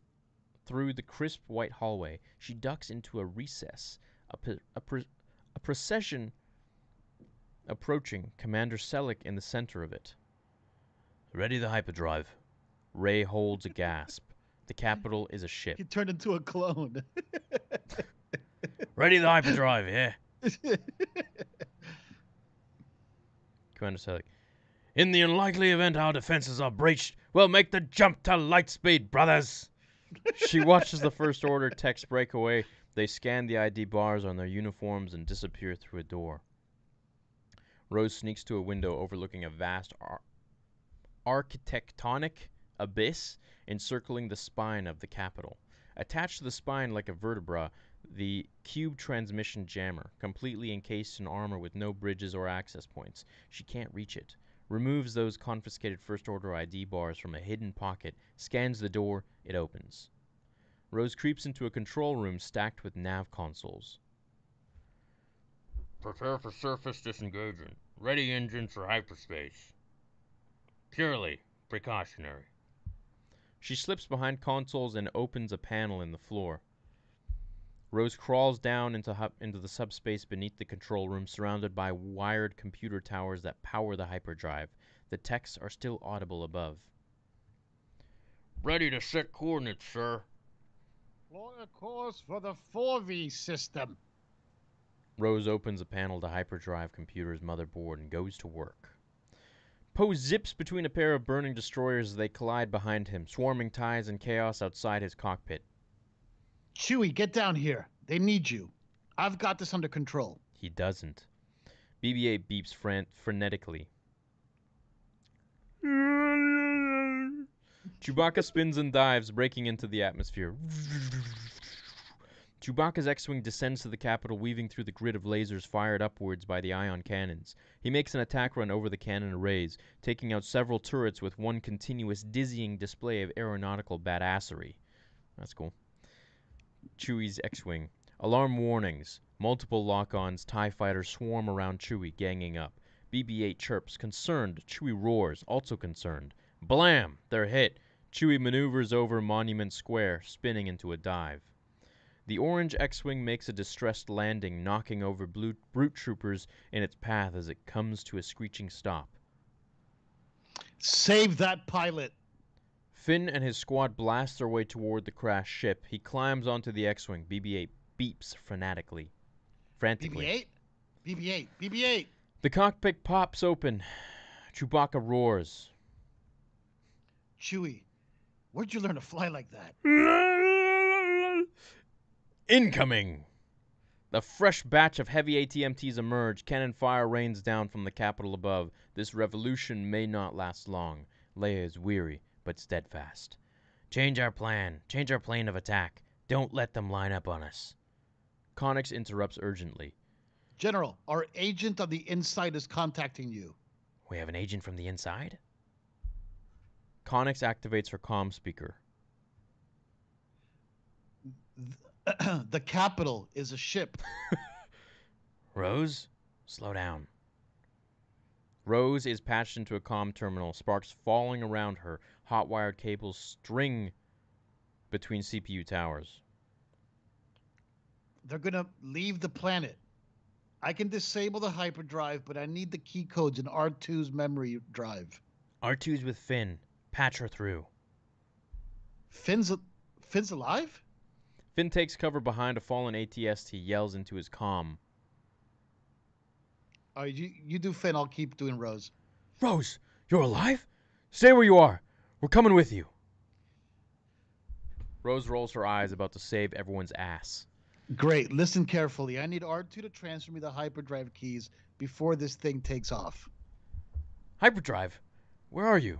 through the crisp white hallway. She ducks into a recess. A, p- a, pr- a procession approaching, Commander Selleck in the center of it. Ready the hyperdrive. Ray holds a gasp. The capital is a ship. He turned into a clone. Ready the hyperdrive, yeah? Commander Selig. In the unlikely event our defenses are breached, we'll make the jump to lightspeed, brothers. she watches the First Order techs break away. They scan the ID bars on their uniforms and disappear through a door. Rose sneaks to a window overlooking a vast ar- architectonic abyss encircling the spine of the capital. Attached to the spine like a vertebra, the cube transmission jammer, completely encased in armor with no bridges or access points. She can't reach it. Removes those confiscated First Order ID bars from a hidden pocket, scans the door, it opens. Rose creeps into a control room stacked with nav consoles. Prepare for surface disengagement. Ready engines for hyperspace. Purely precautionary. She slips behind consoles and opens a panel in the floor. Rose crawls down into, hu- into the subspace beneath the control room, surrounded by wired computer towers that power the hyperdrive. The texts are still audible above. Ready to set coordinates, sir. Long a course for the 4V system. Rose opens a panel to hyperdrive computer's motherboard and goes to work. Poe zips between a pair of burning destroyers as they collide behind him, swarming ties and chaos outside his cockpit. Chewie, get down here. They need you. I've got this under control. He doesn't. BB 8 beeps fran- frenetically. Chewbacca spins and dives, breaking into the atmosphere. Chewbacca's X Wing descends to the capital, weaving through the grid of lasers fired upwards by the ion cannons. He makes an attack run over the cannon arrays, taking out several turrets with one continuous, dizzying display of aeronautical badassery. That's cool. Chewie's X Wing. Alarm warnings. Multiple lock ons, TIE fighters swarm around Chewie, ganging up. BB 8 chirps, concerned. Chewie roars, also concerned. Blam! They're hit. Chewie maneuvers over Monument Square, spinning into a dive. The orange X Wing makes a distressed landing, knocking over blue brute troopers in its path as it comes to a screeching stop. Save that pilot. Finn and his squad blast their way toward the crashed ship. He climbs onto the X Wing. BB 8 beeps frantically. Frantically. BB 8? BB 8. BB 8. The cockpit pops open. Chewbacca roars. Chewie, where'd you learn to fly like that? Incoming! The fresh batch of heavy ATMTs emerge. Cannon fire rains down from the Capitol above. This revolution may not last long. Leia is weary, but steadfast. Change our plan. Change our plane of attack. Don't let them line up on us. Connix interrupts urgently. General, our agent on the inside is contacting you. We have an agent from the inside? Connix activates her comm speaker. the capital is a ship. Rose, slow down. Rose is patched into a comm terminal, sparks falling around her, hot wired cables string between CPU towers. They're going to leave the planet. I can disable the hyperdrive, but I need the key codes in R2's memory drive. R2's with Finn. Patch her through. Finn's, Finn's alive? Finn takes cover behind a fallen ATST, yells into his comm. All right, you, you do Finn, I'll keep doing Rose. Rose, you're alive? Stay where you are. We're coming with you. Rose rolls her eyes, about to save everyone's ass. Great. Listen carefully. I need R2 to transfer me the hyperdrive keys before this thing takes off. Hyperdrive, where are you?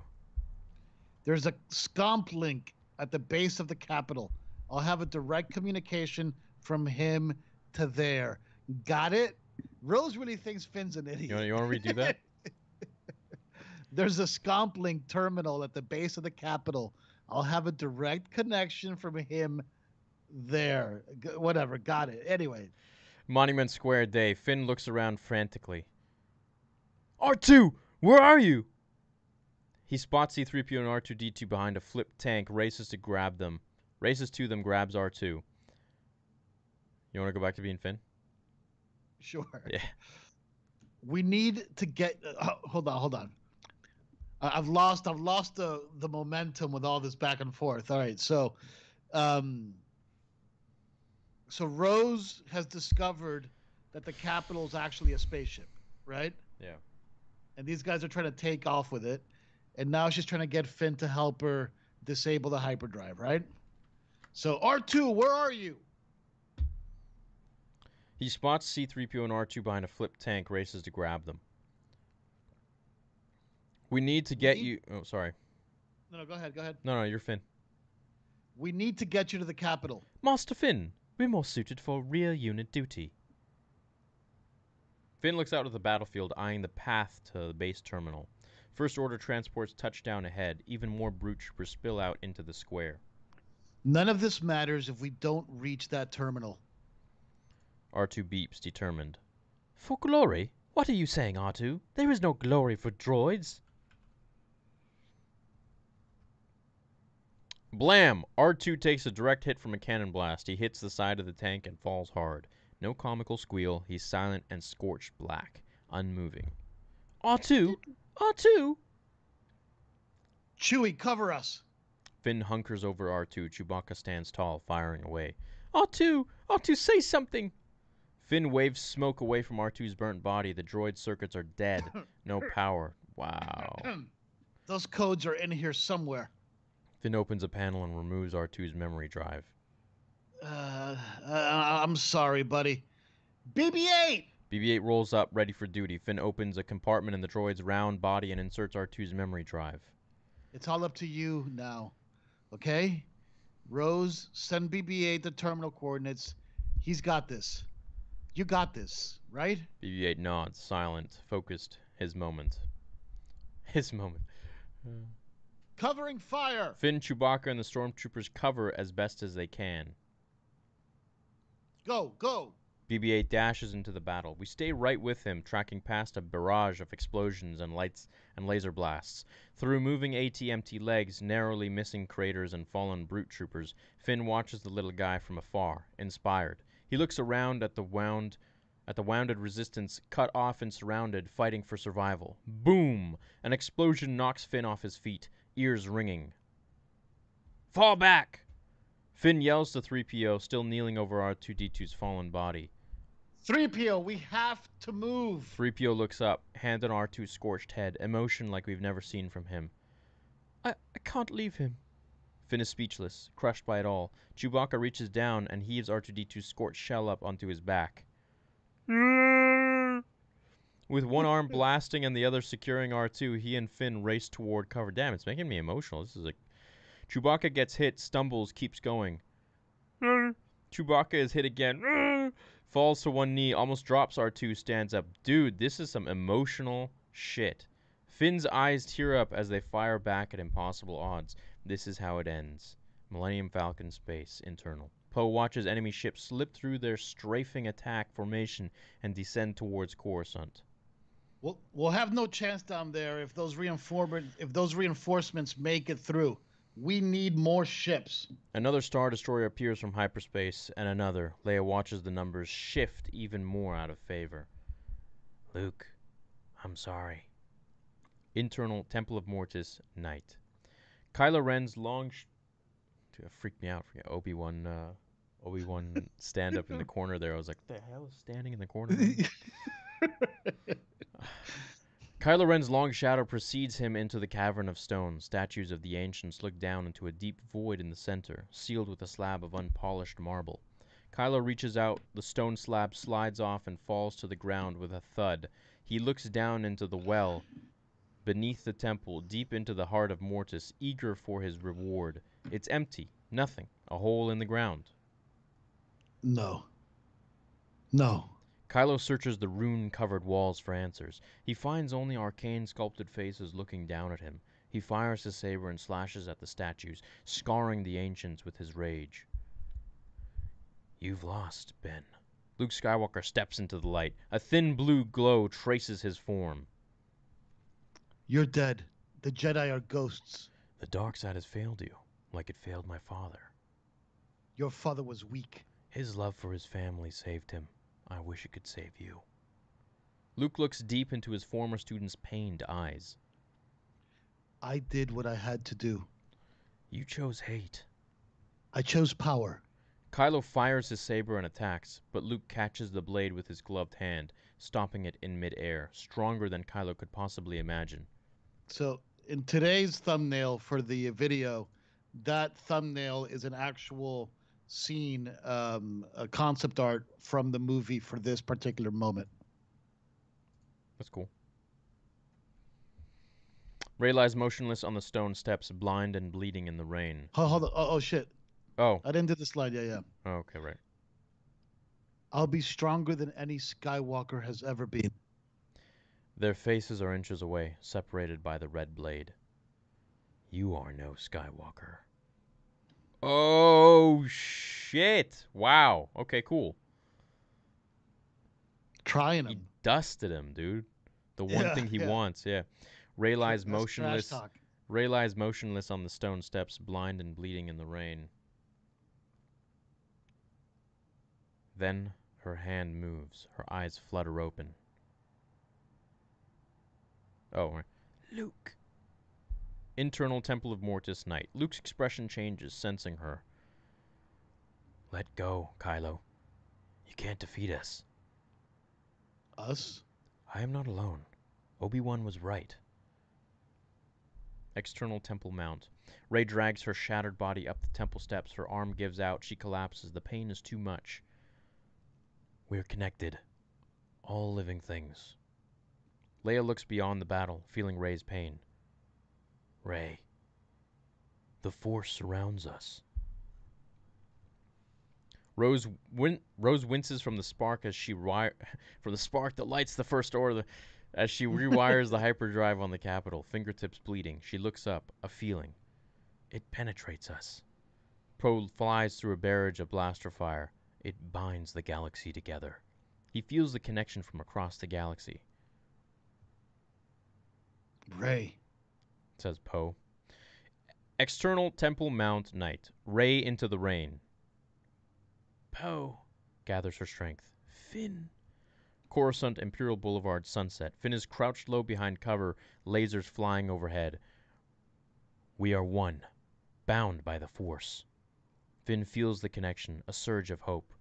There's a scomp link at the base of the Capitol. I'll have a direct communication from him to there. Got it? Rose really thinks Finn's an idiot. You want, you want to redo that? There's a scomp link terminal at the base of the Capitol. I'll have a direct connection from him there. G- whatever. Got it. Anyway, Monument Square Day. Finn looks around frantically. R2, where are you? He spots C3PO and R2D2 behind a flipped tank, races to grab them. Races to them, grabs R2. You want to go back to being Finn? Sure. Yeah. We need to get. Uh, hold on. Hold on. I've lost. I've lost the the momentum with all this back and forth. All right. So, um, so Rose has discovered that the capital is actually a spaceship, right? Yeah. And these guys are trying to take off with it, and now she's trying to get Finn to help her disable the hyperdrive, right? So R2, where are you? He spots C3PO and R2 behind a flipped tank, races to grab them. We need to get need- you. Oh, sorry. No, no, go ahead, go ahead. No, no, you're Finn. We need to get you to the capital. Master Finn, we're more suited for rear unit duty. Finn looks out at the battlefield, eyeing the path to the base terminal. First order transports touch down ahead. Even more brute troopers spill out into the square. None of this matters if we don't reach that terminal. R2 beeps, determined. For glory? What are you saying, R2? There is no glory for droids. Blam! R2 takes a direct hit from a cannon blast. He hits the side of the tank and falls hard. No comical squeal. He's silent and scorched black, unmoving. R2? R2? Chewie, cover us. Finn hunkers over R2. Chewbacca stands tall, firing away. R2! R2, say something! Finn waves smoke away from R2's burnt body. The droid circuits are dead. No power. Wow. Those codes are in here somewhere. Finn opens a panel and removes R2's memory drive. Uh, uh, I'm sorry, buddy. BB-8. BB 8 rolls up, ready for duty. Finn opens a compartment in the droid's round body and inserts R2's memory drive. It's all up to you now. Okay? Rose, send BB-8 the terminal coordinates. He's got this. You got this, right? BB 8 nods, silent, focused. His moment. His moment. Covering fire. Finn, Chewbacca, and the stormtroopers cover as best as they can. Go, go. BB 8 dashes into the battle. We stay right with him, tracking past a barrage of explosions and lights and laser blasts. Through moving ATMT legs, narrowly missing craters and fallen brute troopers, Finn watches the little guy from afar, inspired. He looks around at the wound at the wounded resistance, cut off and surrounded, fighting for survival. Boom! An explosion knocks Finn off his feet, ears ringing. Fall back! Finn yells to 3PO, still kneeling over R2D2's fallen body. 3PO, we have to move. 3PO looks up, hand on R2's scorched head, emotion like we've never seen from him. I, I can't leave him. Finn is speechless, crushed by it all. Chewbacca reaches down and heaves R2D2's scorched shell up onto his back. Mm. With one arm blasting and the other securing R2, he and Finn race toward cover. Damn, it's making me emotional. This is like. Chewbacca gets hit, stumbles, keeps going. Mm. Chewbacca is hit again. Mm. Falls to one knee, almost drops R2, stands up. Dude, this is some emotional shit. Finn's eyes tear up as they fire back at impossible odds. This is how it ends. Millennium Falcon space, internal. Poe watches enemy ships slip through their strafing attack formation and descend towards Coruscant. We'll, we'll have no chance down there if those reinforcement if those reinforcements make it through. We need more ships. Another Star Destroyer appears from hyperspace, and another. Leia watches the numbers shift even more out of favor. Luke, I'm sorry. Internal Temple of Mortis, night. Kylo Ren's long. Sh- Dude, that freaked me out. For Obi Wan, uh, Obi Wan stand up in the corner there. I was like, the hell is standing in the corner? there?" Kylo Ren's long shadow precedes him into the cavern of stone. Statues of the ancients look down into a deep void in the center, sealed with a slab of unpolished marble. Kylo reaches out, the stone slab slides off and falls to the ground with a thud. He looks down into the well beneath the temple, deep into the heart of Mortis, eager for his reward. It's empty, nothing, a hole in the ground. No. No. Kylo searches the rune covered walls for answers. He finds only arcane sculpted faces looking down at him. He fires his saber and slashes at the statues, scarring the ancients with his rage. You've lost, Ben. Luke Skywalker steps into the light. A thin blue glow traces his form. You're dead. The Jedi are ghosts. The dark side has failed you, like it failed my father. Your father was weak. His love for his family saved him. I wish it could save you. Luke looks deep into his former student's pained eyes. I did what I had to do. You chose hate. I chose power. Kylo fires his saber and attacks, but Luke catches the blade with his gloved hand, stopping it in midair, stronger than Kylo could possibly imagine. So in today's thumbnail for the video, that thumbnail is an actual scene, um, a concept art from the movie for this particular moment. That's cool. Rey lies motionless on the stone steps, blind and bleeding in the rain. Hold, hold on. Oh, oh shit! Oh, I didn't do the slide. Yeah, yeah. oh, okay, right. I'll be stronger than any Skywalker has ever been. Their faces are inches away, separated by the red blade. You are no Skywalker. Oh, shit. Wow. Okay, cool. Trying him. He dusted him, dude. The one Yeah, thing he yeah. wants, yeah. Rey lies That's motionless. Rey lies motionless on the stone steps, blind and bleeding in the rain. Then her hand moves, her eyes flutter open. Oh, right. Luke. Internal Temple of Mortis Night. Luke's expression changes, sensing her. Let go, Kylo. You can't defeat us. Us? I am not alone. Obi-Wan was right. External temple mount. Rey drags her shattered body up the temple steps. Her arm gives out. She collapses. The pain is too much. We're connected. All living things. Leia looks beyond the battle, feeling Rey's pain. Rey. The Force surrounds us. Rose win- Rose winces from the spark as she ri- from the spark that lights the first order as she rewires the hyperdrive on the capital, fingertips bleeding. She looks up, a feeling. It penetrates us. Poe flies through a barrage of blaster fire. It binds the galaxy together. He feels the connection from across the galaxy, Rey. says Poe. External Temple Mount Night. Rey into the rain. Poe gathers her strength. Finn. Coruscant Imperial Boulevard sunset. Finn is crouched low behind cover, lasers flying overhead. We are one, bound by the Force. Finn feels the connection, a surge of hope.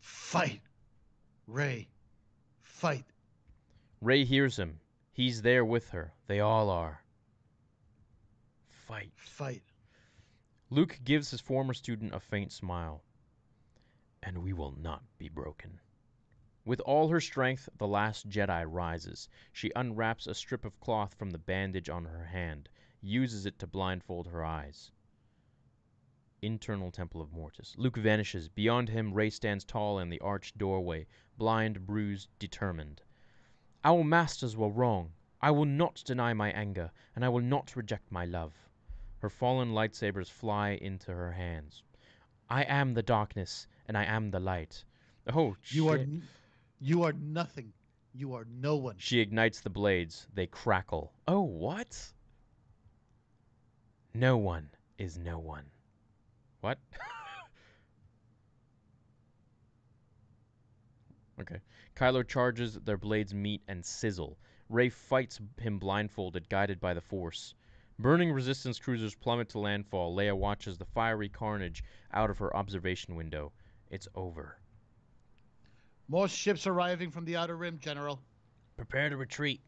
Fight. Rey. Fight. Rey hears him. He's there with her. They all are. Fight. Fight. Luke gives his former student a faint smile. And we will not be broken. With all her strength, the last Jedi rises. She unwraps a strip of cloth from the bandage on her hand, uses it to blindfold her eyes. Internal Temple of Mortis. Luke vanishes. Beyond him, Rey stands tall in the arched doorway, blind, bruised, determined. Our masters were wrong. I will not deny my anger, and I will not reject my love. Her fallen lightsabers fly into her hands. I am the darkness, and I am the light. Oh, You are, n- you are nothing. You are no one. She ignites the blades. They crackle. Oh, what? No one is no one. What? okay. Kylo charges, their blades meet and sizzle. Rey fights him blindfolded, guided by the Force. Burning resistance cruisers plummet to landfall. Leia watches the fiery carnage out of her observation window. It's over. More ships arriving from the outer rim, General. Prepare to retreat.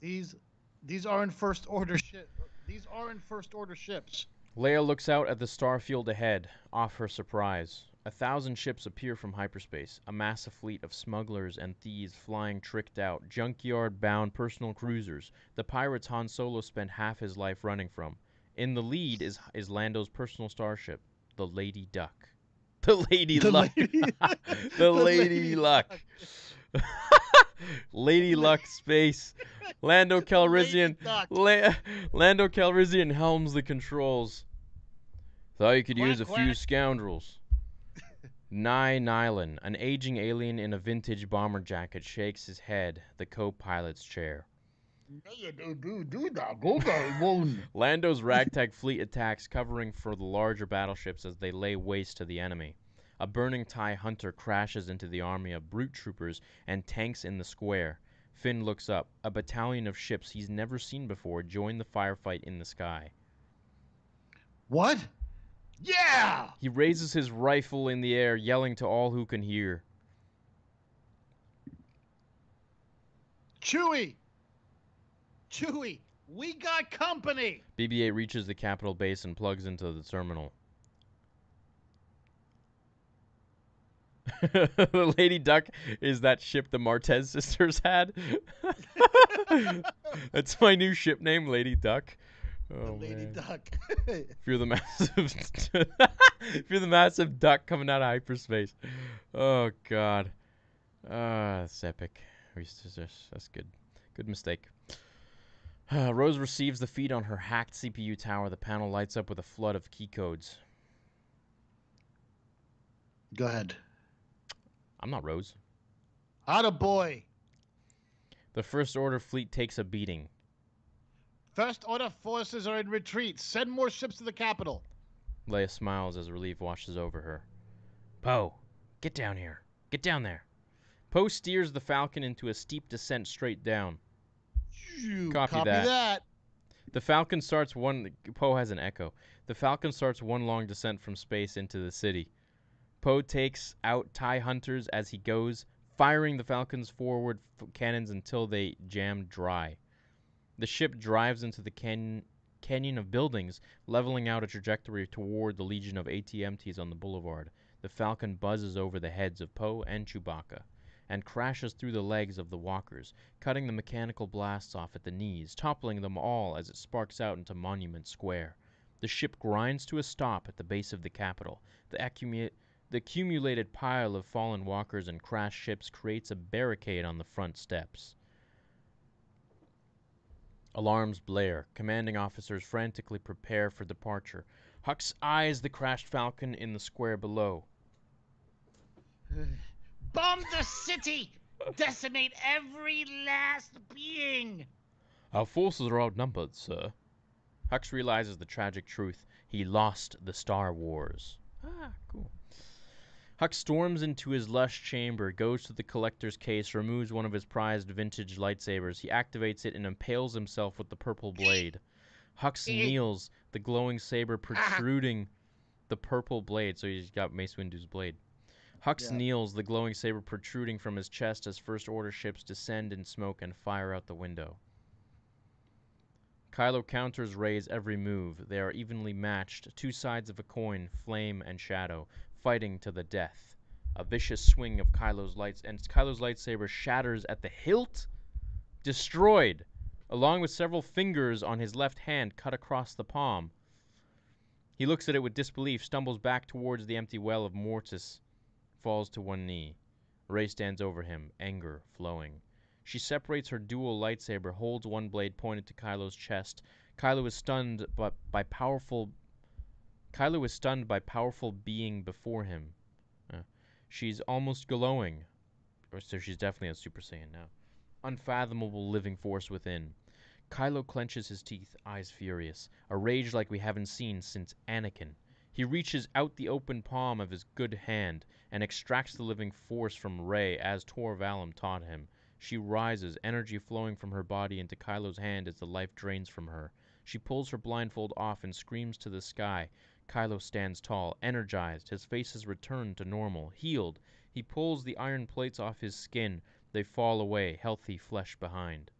These these aren't first order ship. These aren't first order ships. Leia looks out at the starfield ahead, off her surprise. A thousand ships appear from hyperspace, a massive fleet of smugglers and thieves flying tricked out, junkyard bound personal cruisers, the pirates Han Solo spent half his life running from. In the lead is, is Lando's personal starship, the Lady Duck. The Lady The Luck. Lady- the, the Lady, Lady Luck. Lady Luck Space. Lando Calrissian. La- Lando Calrissian helms the controls. Thought you could Quack, use a few scoundrels. Nye Nylan, an aging alien in a vintage bomber jacket, shakes his head, the co-pilot's chair. Lando's ragtag fleet attacks, covering for the larger battleships as they lay waste to the enemy. A burning TIE hunter crashes into the army of brute troopers and tanks in the square. Finn looks up. A battalion of ships he's never seen before join the firefight in the sky. What? Yeah! He raises his rifle in the air, yelling to all who can hear. Chewie! Chewie, we got company! BB 8 reaches the Capitol base and plugs into the terminal. The Lady Duck is that ship the Martez sisters had. That's my new ship name, Lady Duck. Oh, Lady man. Duck. If you're the massive, if you're the massive duck coming out of hyperspace. Oh God, ah, that's epic. That's good. Good mistake. Rose receives the feed on her hacked CPU tower. The panel lights up with a flood of key codes. Go ahead. I'm not Rose. Atta boy. The First Order fleet takes a beating. First order forces are in retreat. Send more ships to the capital. Leia smiles as relief washes over her. Poe, get down here. Get down there. Poe steers the Falcon into a steep descent straight down. Phew, Copy Copy that. that. The Falcon starts one. Poe has an echo. The Falcon starts one long descent from space into the city. Poe takes out TIE hunters as he goes, firing the Falcon's forward f- cannons until they jam dry. The ship drives into the can- canyon of buildings, leveling out a trajectory toward the legion of ATMTs on the boulevard. The Falcon buzzes over the heads of Poe and Chewbacca and crashes through the legs of the walkers, cutting the mechanical blasts off at the knees, toppling them all as it sparks out into Monument Square. The ship grinds to a stop at the base of the Capitol. The, accumu- the accumulated pile of fallen walkers and crashed ships creates a barricade on the front steps. Alarms blare. Commanding officers frantically prepare for departure. Hux eyes the crashed Falcon in the square below. Bomb the city! Decimate every last being! Our forces are outnumbered, sir. Hux realizes the tragic truth. He lost the Star Wars. Ah, cool. Hux storms into his lush chamber, goes to the collector's case, removes one of his prized vintage lightsabers. He activates it and impales himself with the purple blade. Hux kneels, the glowing saber ah. protruding the purple blade, so he's got Mace Windu's blade. Hux Yeah. kneels, the glowing saber protruding from his chest as First Order ships descend in smoke and fire out the window. Kylo counters Rey's every move. They are evenly matched, two sides of a coin, flame and shadow, fighting to the death. A vicious swing of Kylo's lights and Kylo's lightsaber shatters at the hilt, destroyed, along with several fingers on his left hand cut across the palm. He looks at it with disbelief, stumbles back towards the empty well of Mortis, falls to one knee. Rey stands over him, anger flowing. She separates her dual lightsaber, holds one blade pointed to Kylo's chest. Kylo is stunned but by powerful Kylo is stunned by powerful being before him. Uh, she's almost glowing. So she's definitely a Super Saiyan now. Unfathomable living force within. Kylo clenches his teeth, eyes furious, a rage like we haven't seen since Anakin. He reaches out the open palm of his good hand and extracts the living force from Rey as Tor Valum taught him. She rises, energy flowing from her body into Kylo's hand as the life drains from her. She pulls her blindfold off and screams to the sky. Kylo stands tall, energized. His face has returned to normal, healed. He pulls the iron plates off his skin. They fall away, healthy flesh behind.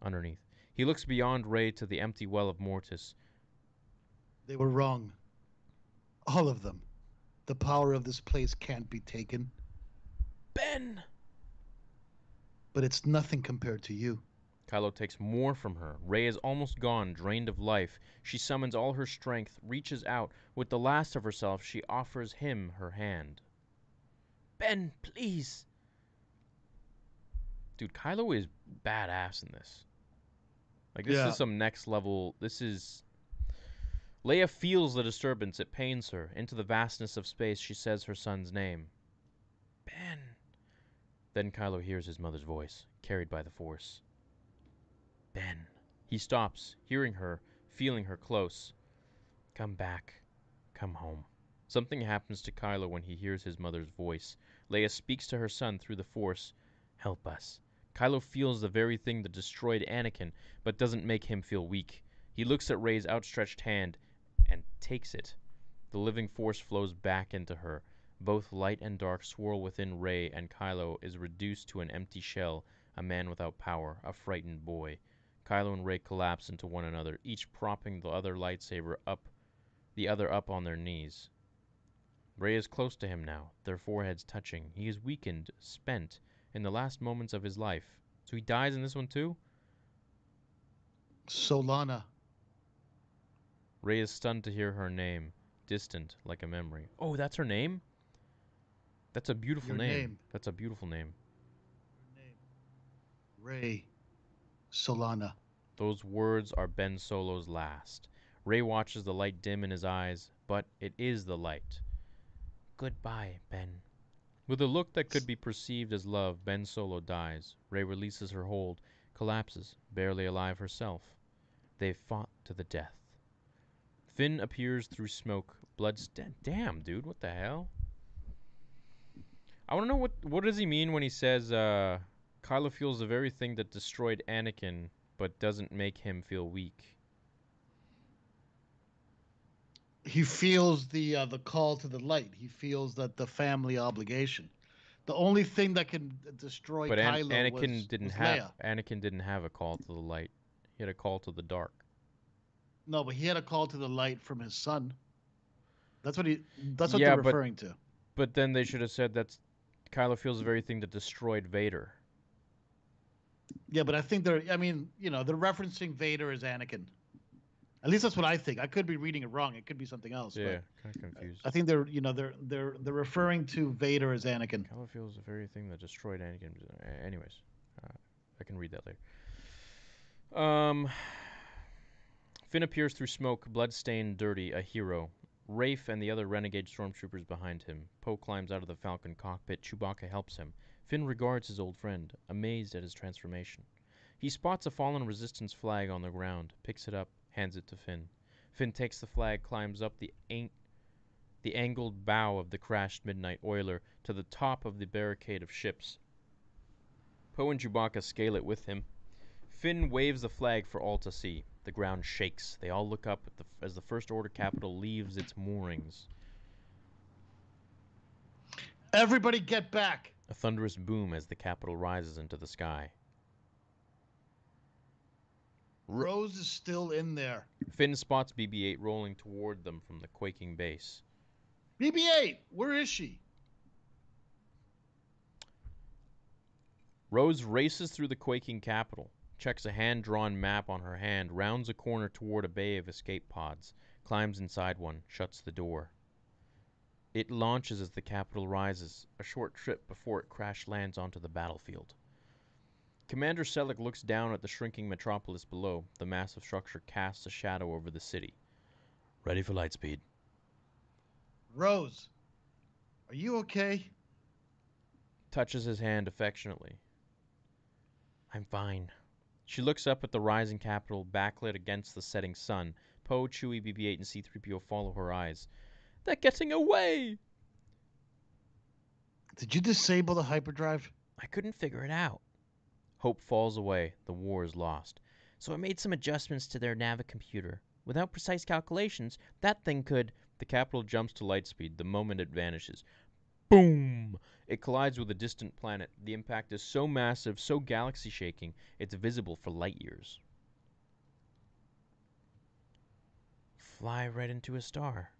Underneath. He looks beyond Rey to the empty well of Mortis. They were wrong. All of them. The power of this place can't be taken, Ben! but it's nothing compared to you. Kylo takes more from her. Rey is almost gone, drained of life. She summons all her strength, reaches out. With the last of herself, she offers him her hand. Ben, please. Dude, Kylo is badass in this. Like, this Yeah. is some next level. This is. Leia feels the disturbance. It pains her. Into the vastness of space, she says her son's name. Ben. Then Kylo hears his mother's voice, carried by the Force. Ben. He stops, hearing her, feeling her close. Come back. Come home. Something happens to Kylo when he hears his mother's voice. Leia speaks to her son through the Force. Help us. Kylo feels the very thing that destroyed Anakin, but doesn't make him feel weak. He looks at Rey's outstretched hand and takes it. The living force flows back into her. Both light and dark swirl within Rey, and Kylo is reduced to an empty shell, a man without power, a frightened boy. Kylo and Rey collapse into one another, each propping the other lightsaber up, the other up on their knees. Rey is close to him now, their foreheads touching. He is weakened, spent, in the last moments of his life. So he dies in this one too? Solana. Rey is stunned to hear her name, distant like a memory. Oh, that's her name? That's a beautiful Your name. name. That's a beautiful name. Rey Solana. Those words are Ben Solo's last. Rey watches the light dim in his eyes, but it is the light. Goodbye, Ben. With a look that could be perceived as love, Ben Solo dies. Rey releases her hold, collapses, barely alive herself. They've fought to the death. Finn appears through smoke, blood st- Damn, dude, what the hell? I want to know what what does he mean when he says uh Kylo feels the very thing that destroyed Anakin but doesn't make him feel weak. He feels the uh, the call to the light. He feels that the family obligation. The only thing that can destroy But An- Kylo Anakin was, didn't was have Leia. Anakin didn't have a call to the light. He had a call to the dark. No, but he had a call to the light from his son. That's what he. That's what Yeah, they're but- referring to. But then they should have said that's Kylo feels the very thing that destroyed Vader. Yeah, but I think they're. I mean, you know, they're referencing Vader as Anakin. At least that's what I think. I could be reading it wrong. It could be something else. but Yeah, kind of confused. I think they're. You know, they're they're they're referring to Vader as Anakin. Feels the very thing that destroyed Anakin. Anyways, uh, I can read that later. Um, Finn appears through smoke, bloodstained, dirty, a hero. Rafe and the other renegade stormtroopers behind him. Poe climbs out of the Falcon cockpit. Chewbacca helps him. Finn regards his old friend, amazed at his transformation. He spots a fallen resistance flag on the ground, picks it up, hands it to Finn. Finn takes the flag, climbs up the an- the angled bow of the crashed midnight oiler to the top of the barricade of ships. Poe and Chewbacca scale it with him. Finn waves the flag for all to see. The ground shakes. They all look up the, as the First Order capital leaves its moorings. Everybody, get back! A thunderous boom as the capital rises into the sky. Rose is still in there. Finn spots BB 8 rolling toward them from the quaking base. BB-8, where is she? Rose races through the quaking capital, checks a hand drawn map on her hand, rounds a corner toward a bay of escape pods, climbs inside one, shuts the door. It launches as the capital rises, a short trip before it crash lands onto the battlefield. Commander Selleck looks down at the shrinking metropolis below. The massive structure casts a shadow over the city. Ready for lightspeed. Rose, are you okay? touches his hand affectionately. I'm fine. She looks up at the rising capital, backlit against the setting sun. Poe, Chewie, BB 8, and C3PO follow her eyes. They're getting away! Did you disable the hyperdrive? I couldn't figure it out. Hope falls away. The war is lost. So I made some adjustments to their Navic computer. Without precise calculations, that thing could. The capital jumps to light speed the moment it vanishes. Boom! It collides with a distant planet. The impact is so massive, so galaxy shaking, it's visible for light years. Fly right into a star.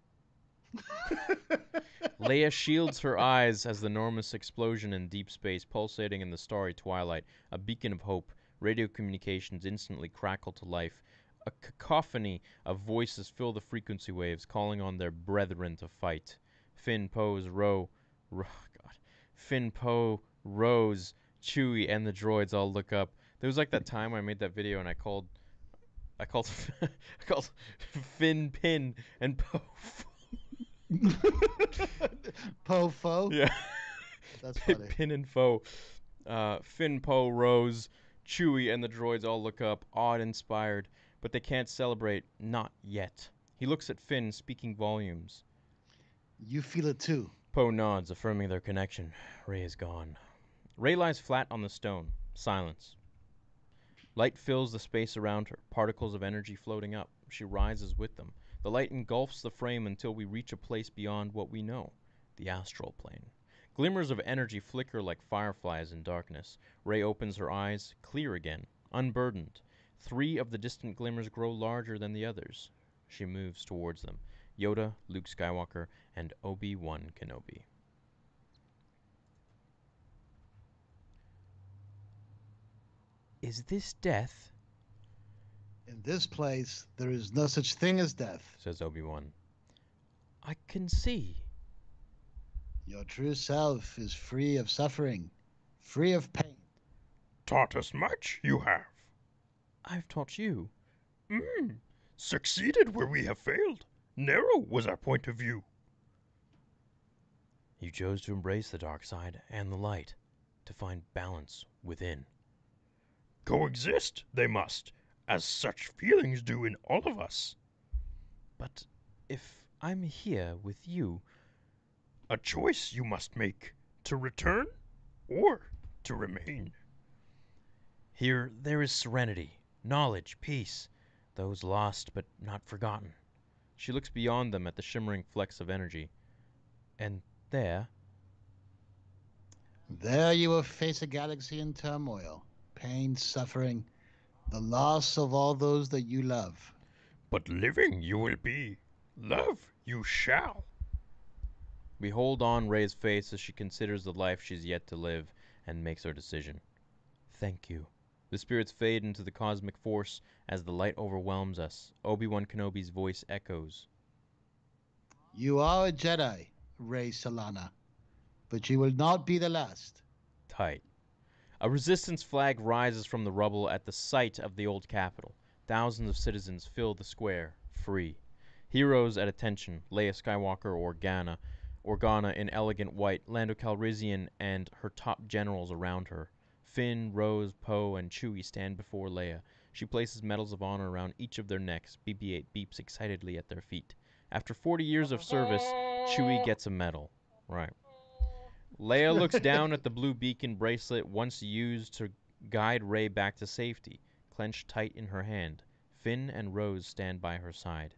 Leia shields her eyes as the enormous explosion in deep space, pulsating in the starry twilight, a beacon of hope. Radio communications instantly crackle to life. A cacophony of voices fill the frequency waves, calling on their brethren to fight. Finn, Poe's Ro, Ro God, Finn, Poe, Rose, Chewie, and the droids all look up. There was like that time I made that video and I called, I called, I called Finn Pin and Poe. Po fo? yeah. That's funny. Pin and Foe. Uh, Finn, Poe, Rose, Chewie, and the droids all look up, awed, inspired, but they can't celebrate. Not yet. He looks at Finn, speaking volumes. You feel it too. Poe nods, affirming their connection. Rey is gone. Rey lies flat on the stone. Silence. Light fills the space around her, particles of energy floating up. She rises with them. The light engulfs the frame until we reach a place beyond what we know the astral plane. Glimmers of energy flicker like fireflies in darkness. Rey opens her eyes, clear again, unburdened. Three of the distant glimmers grow larger than the others. She moves towards them Yoda, Luke Skywalker, and Obi Wan Kenobi. Is this death? In this place, there is no such thing as death. says Obi Wan. I can see. Your true self is free of suffering, free of pain. Taught us much, you have. I've taught you. Mm. Succeeded where we have failed. Narrow was our point of view. You chose to embrace the dark side and the light, to find balance within. Coexist they must, as such feelings do in all of us. But if I'm here with you, A choice you must make to return or to remain. here there is serenity, knowledge, peace, those lost but not forgotten. She looks beyond them at the shimmering flecks of energy. And there, There you will face a galaxy in turmoil, pain, suffering, the loss of all those that you love. But living you will be. Love you shall. we hold on Rey's face as she considers the life she's yet to live and makes her decision. Thank you. The spirits fade into the cosmic force as the light overwhelms us. Obi-Wan Kenobi's voice echoes. You are a Jedi, Rey Solana, but you will not be the last. Tight. A resistance flag rises from the rubble at the site of the old capital. Thousands of citizens fill the square, free. Heroes at attention, Leia Skywalker Organa, Organa in elegant white, Lando Calrissian and her top generals around her. Finn, Rose, Poe, and Chewie stand before Leia. She places medals of honor around each of their necks. BB-8 beeps excitedly at their feet. After 40 years of service, Chewie gets a medal. Right. Leia looks down at the blue beacon bracelet once used to guide Rey back to safety, clenched tight in her hand. Finn and Rose stand by her side.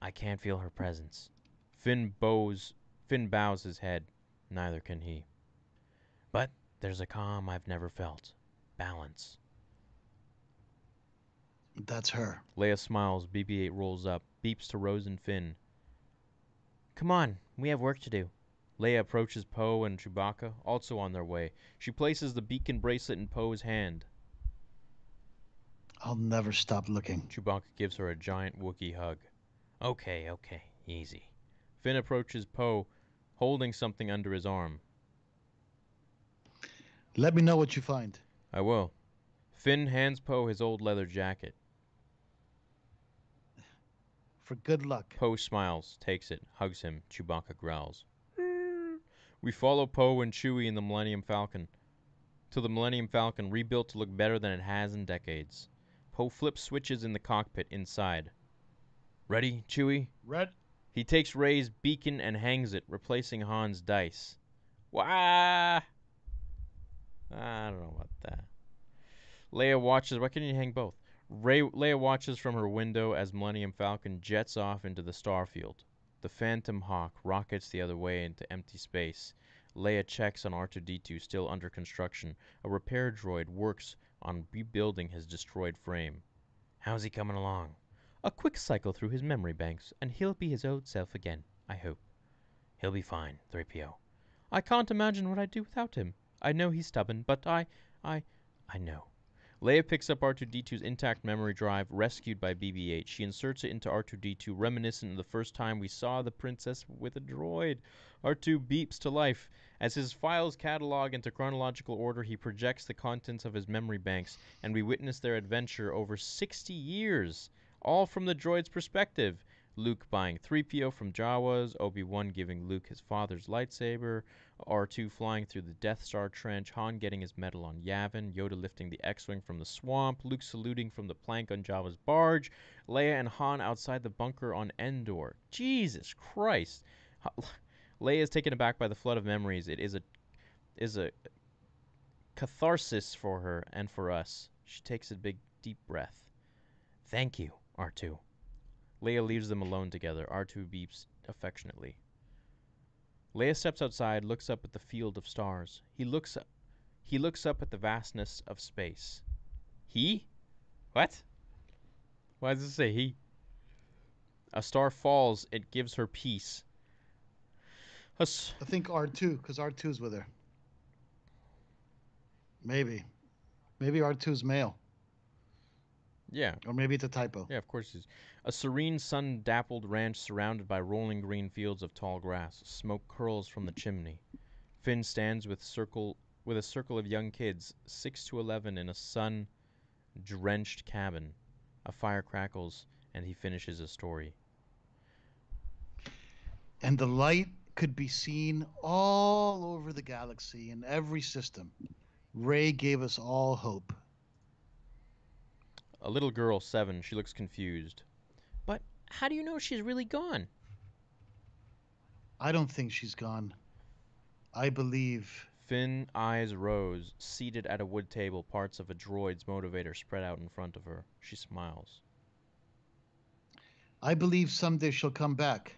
I can't feel her presence. Finn bows Finn bows his head. Neither can he. But there's a calm I've never felt. Balance. That's her. Leia smiles. BB 8 rolls up, beeps to Rose and Finn. Come on, we have work to do. Leia approaches Poe and Chewbacca, also on their way. She places the beacon bracelet in Poe's hand. I'll never stop looking. Chewbacca gives her a giant Wookiee hug. Okay, okay, easy. Finn approaches Poe, holding something under his arm. Let me know what you find. I will. Finn hands Poe his old leather jacket. For good luck. Poe smiles, takes it, hugs him. Chewbacca growls. We follow Poe and Chewie in the Millennium Falcon. To the Millennium Falcon, rebuilt to look better than it has in decades. Poe flips switches in the cockpit inside. Ready, Chewie? Red. He takes Rey's beacon and hangs it, replacing Han's dice. Wah! I don't know about that. Leia watches. Why couldn't you hang both? Rey, Leia watches from her window as Millennium Falcon jets off into the starfield. The Phantom Hawk rockets the other way into empty space. Leia checks on R2D2 still under construction. A repair droid works on rebuilding his destroyed frame. How's he coming along? A quick cycle through his memory banks, and he'll be his old self again, I hope. He'll be fine, 3PO. I can't imagine what I'd do without him. I know he's stubborn, but I, I, I know. Leia picks up R2D2's intact memory drive, rescued by BB 8. She inserts it into R2D2, reminiscent of the first time we saw the princess with a droid. R2 beeps to life. As his files catalog into chronological order, he projects the contents of his memory banks, and we witness their adventure over 60 years, all from the droid's perspective. Luke buying 3PO from Jawas, Obi Wan giving Luke his father's lightsaber, R2 flying through the Death Star trench, Han getting his medal on Yavin, Yoda lifting the X Wing from the swamp, Luke saluting from the plank on Jabba's barge, Leia and Han outside the bunker on Endor. Jesus Christ! Leia is taken aback by the flood of memories. It is a is a catharsis for her and for us. She takes a big deep breath. Thank you, R2. Leia leaves them alone together. R2 beeps affectionately. Leia steps outside, looks up at the field of stars. He looks up. He looks up at the vastness of space. He? What? Why does it say he? A star falls, it gives her peace. I think R2, because R2's with her. Maybe. Maybe R2's male. yeah, Or maybe it's a typo. yeah, of course it is. A serene, sun-dappled ranch surrounded by rolling green fields of tall grass. Smoke curls from the chimney. Finn stands with circle with a circle of young kids, six to eleven, in a sun-drenched cabin. A fire crackles, and he finishes his story. And the light could be seen all over the galaxy in every system. Rey gave us all hope. A little girl, seven, she looks confused. But how do you know she's really gone? I don't think she's gone. I believe. Finn eyes Rose, seated at a wood table, parts of a droid's motivator spread out in front of her. She smiles. I believe someday she'll come back.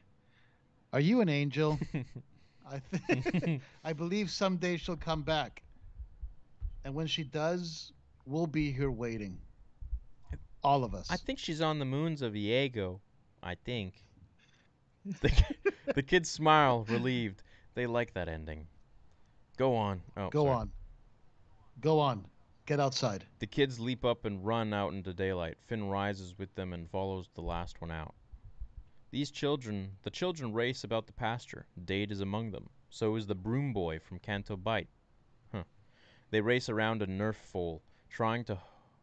Are you an angel? I th- I believe someday she'll come back. And when she does, we'll be here waiting. All of us. I think she's on the moons of Iego. I think. The, the kids smile, relieved. They like that ending. Go on. Oh, Go sorry. on. Go on. Get outside. The kids leap up and run out into daylight. Finn rises with them and follows the last one out. These children, the children race about the pasture. Dade is among them. So is the broom boy from Canto Bight. Huh. They race around a nerf foal, trying to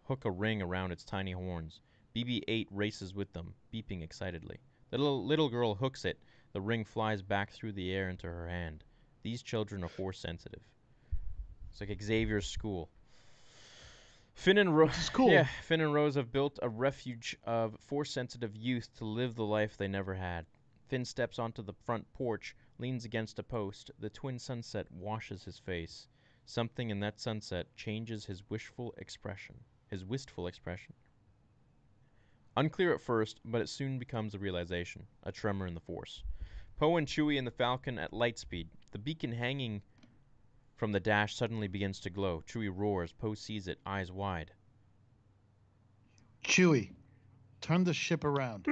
hook a ring around its tiny horns. BB-8 races with them, beeping excitedly. The little, little girl hooks it. The ring flies back through the air into her hand. These children are force sensitive. It's like Xavier's school. Finn and Rose. cool. Yeah, Finn and Rose have built a refuge of force-sensitive youth to live the life they never had. Finn steps onto the front porch, leans against a post. The twin sunset washes his face. Something in that sunset changes his wishful expression. His wistful expression. Unclear at first, but it soon becomes a realization, a tremor in the force. Poe and Chewie and the Falcon at light speed. The beacon hanging from the dash suddenly begins to glow. Chewie roars. Poe sees it, eyes wide. Chewie, turn the ship around.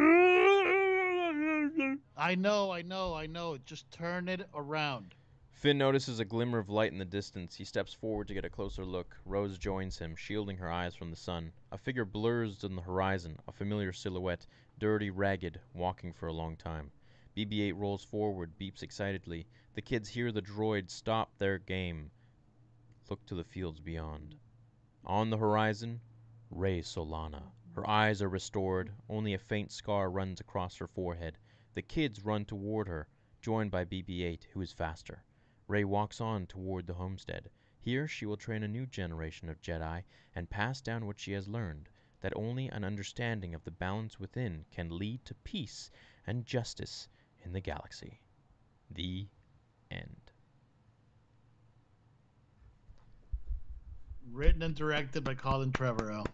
I know, I know, I know. Just turn it around. Finn notices a glimmer of light in the distance. He steps forward to get a closer look. Rose joins him, shielding her eyes from the sun. A figure blurs on the horizon, a familiar silhouette, dirty, ragged, walking for a long time. BB 8 rolls forward, beeps excitedly. The kids hear the droid stop their game. Look to the fields beyond. On the horizon, Rey Solana. Her eyes are restored, only a faint scar runs across her forehead. The kids run toward her, joined by BB 8, who is faster. Rey walks on toward the homestead. Here she will train a new generation of Jedi and pass down what she has learned that only an understanding of the balance within can lead to peace and justice in the galaxy. The end. Written and directed by Colin Trevorrow.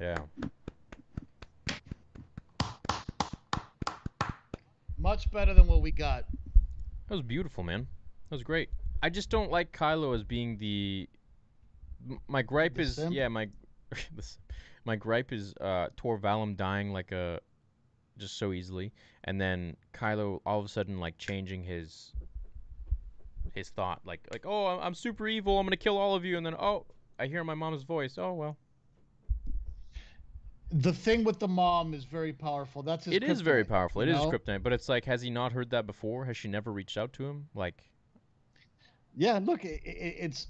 Yeah. Much better than what we got. That was beautiful, man. That was great. I just don't like Kylo as being the. My gripe The is simp? yeah my, my gripe is uh Tor Valum dying like a, just so easily, and then Kylo all of a sudden like changing his. His thought like like oh I'm- super evil I'm gonna kill all of you and then oh I hear my mom's voice oh well The thing with the mom is very powerful. That's his it is very powerful It you is kryptonite but it's like has he not heard that before has she never reached out to him like Yeah, look, i i it's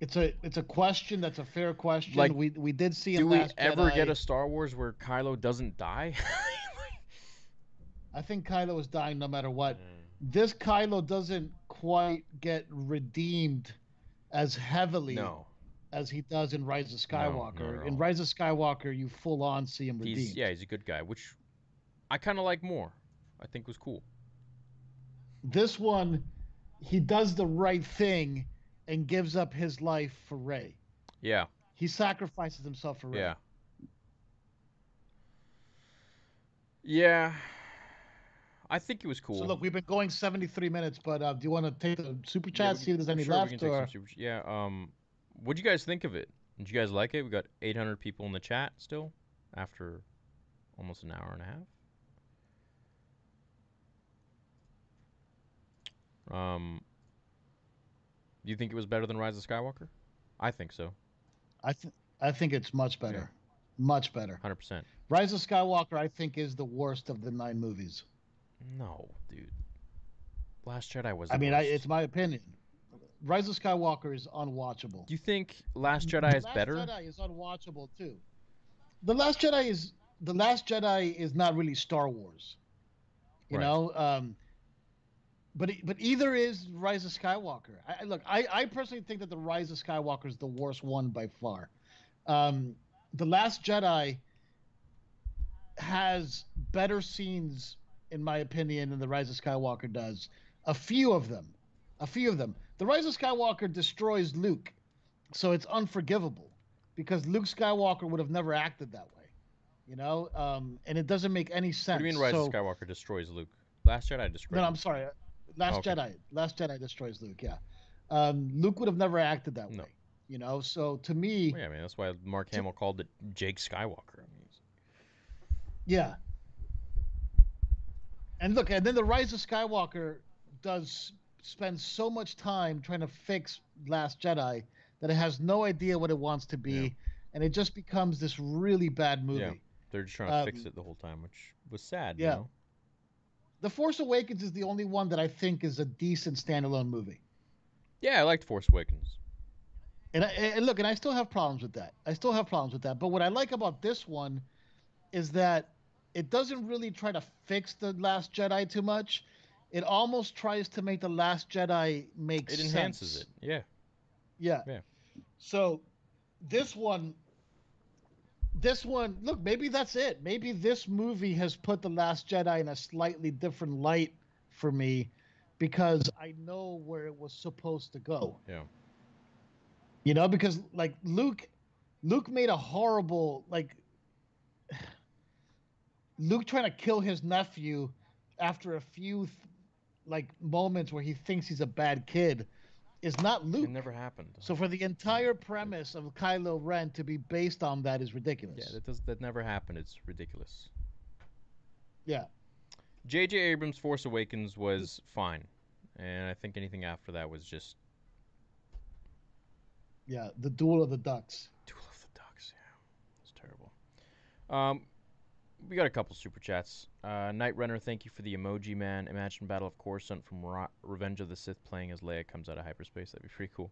it's a it's a question that's a fair question. Like, we we did see in do we Last ever get a Star Wars where Kylo doesn't die I think Kylo is dying no matter what. Mm. This Kylo doesn't quite get redeemed as heavily no as he does in Rise of Skywalker. at in. Rise of Skywalker, you full on see him redeemed. He's yeah, he's a good guy, which I kind of like more. I think was cool. This one, he does the right thing and gives up his life for Rey. Yeah, He sacrifices himself for Rey. yeah, Yeah. I think it was cool. So look, we've been going 73 minutes, but uh, do you want to take the super chat, we see if there's any sure, left, or super yeah. Um, what'd you guys think of it? Did you guys like it? We got 800 people in the chat still after almost an hour and a half. Um, do you think it was better than Rise of Skywalker? I think so, I think I think it's much better, much better. 100%. Rise of Skywalker, I think, is the worst of the nine movies. No, dude. Last Jedi was. I mean, I, it's my opinion. Rise of Skywalker is unwatchable. Do you think Last Jedi is better? Last better? Jedi is unwatchable too. The Last Jedi is the Last Jedi is not really Star Wars. You Right. know, um, but but either is Rise of Skywalker. I, look, I, I personally think that the Rise of Skywalker is the worst one by far. Um, the Last Jedi has better scenes, in my opinion, than the Rise of Skywalker does. A few of them, a few of them. The Rise of Skywalker destroys Luke, so it's unforgivable because Luke Skywalker would have never acted that way, you know. Um, and it doesn't make any sense. What do you mean Rise so, of Skywalker destroys Luke? Last Jedi destroyed. No, no. I'm sorry. Last Okay. Jedi. Last Jedi destroys Luke. Yeah, um, Luke would have never acted that No. way. You know, so to me, Well, yeah, I mean that's why Mark Hamill called it Jake Skywalker. I mean, Yeah. And look, and then the Rise of Skywalker does spend so much time trying to fix Last Jedi that it has no idea what it wants to be, Yeah. and it just becomes this really bad movie. Yeah. they're just trying to fix Um, it the whole time, which was sad. yeah. You know? The Force Awakens is the only one that I think is a decent standalone movie. Yeah, I liked Force Awakens. And, I, and look, and I still have problems with that. I still have problems with that. But what I like about this one is that it doesn't really try to fix the Last Jedi too much. It almost tries to make the Last Jedi make It sense. enhances it. Yeah. Yeah. Yeah. So this one, this one, look, maybe that's it. Maybe this movie has put the Last Jedi in a slightly different light for me because I know where it was supposed to go. Yeah. You know, because like Luke, Luke made a horrible like. Luke trying to kill his nephew after a few th- like moments where he thinks he's a bad kid is not Luke. It never happened. So for the entire premise of Kylo Ren to be based on that is ridiculous. yeah, that does that never happened. It's ridiculous. Yeah. J.J. Abrams' Force Awakens was fine, and I think anything after that was just Yeah, the duel of the ducks. Duel of the Ducks. Yeah, it's terrible. Um, we got a couple super chats. Uh, Night Runner, thank you for the emoji, man. Imagine Battle of Coruscant from Ra- Revenge of the Sith playing as Leia comes out of hyperspace. That'd be pretty cool.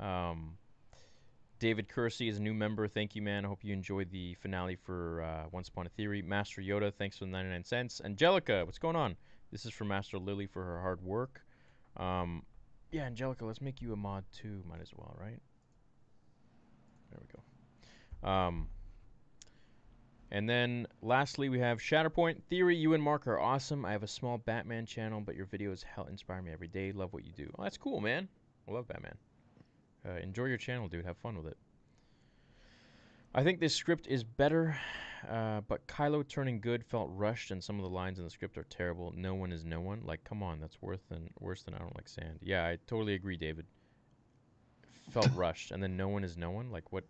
Um, David Kersey is a new member. Thank you, man. I hope you enjoyed the finale for uh, Once Upon a Theory. Master Yoda, thanks for the 99 cents. Angelica, what's going on? This is for Master Lily for her hard work. Um, yeah, Angelica, let's make you a mod too. Might as well, right? There we go. Um, and then lastly, we have Shatterpoint Theory. You and Marc are awesome. I have a small Batman channel, but your videos help inspire me every day. Love what you do. Oh, that's cool, man. I love Batman. Uh, enjoy your channel, dude. Have fun with it. I think this script is better, uh, but Kylo turning good felt rushed, and some of the lines in the script are terrible. No one is no one. Like, come on, that's worse than worse than I don't like sand. Yeah, I totally agree, David. Felt rushed, and then no one is no one. Like, what?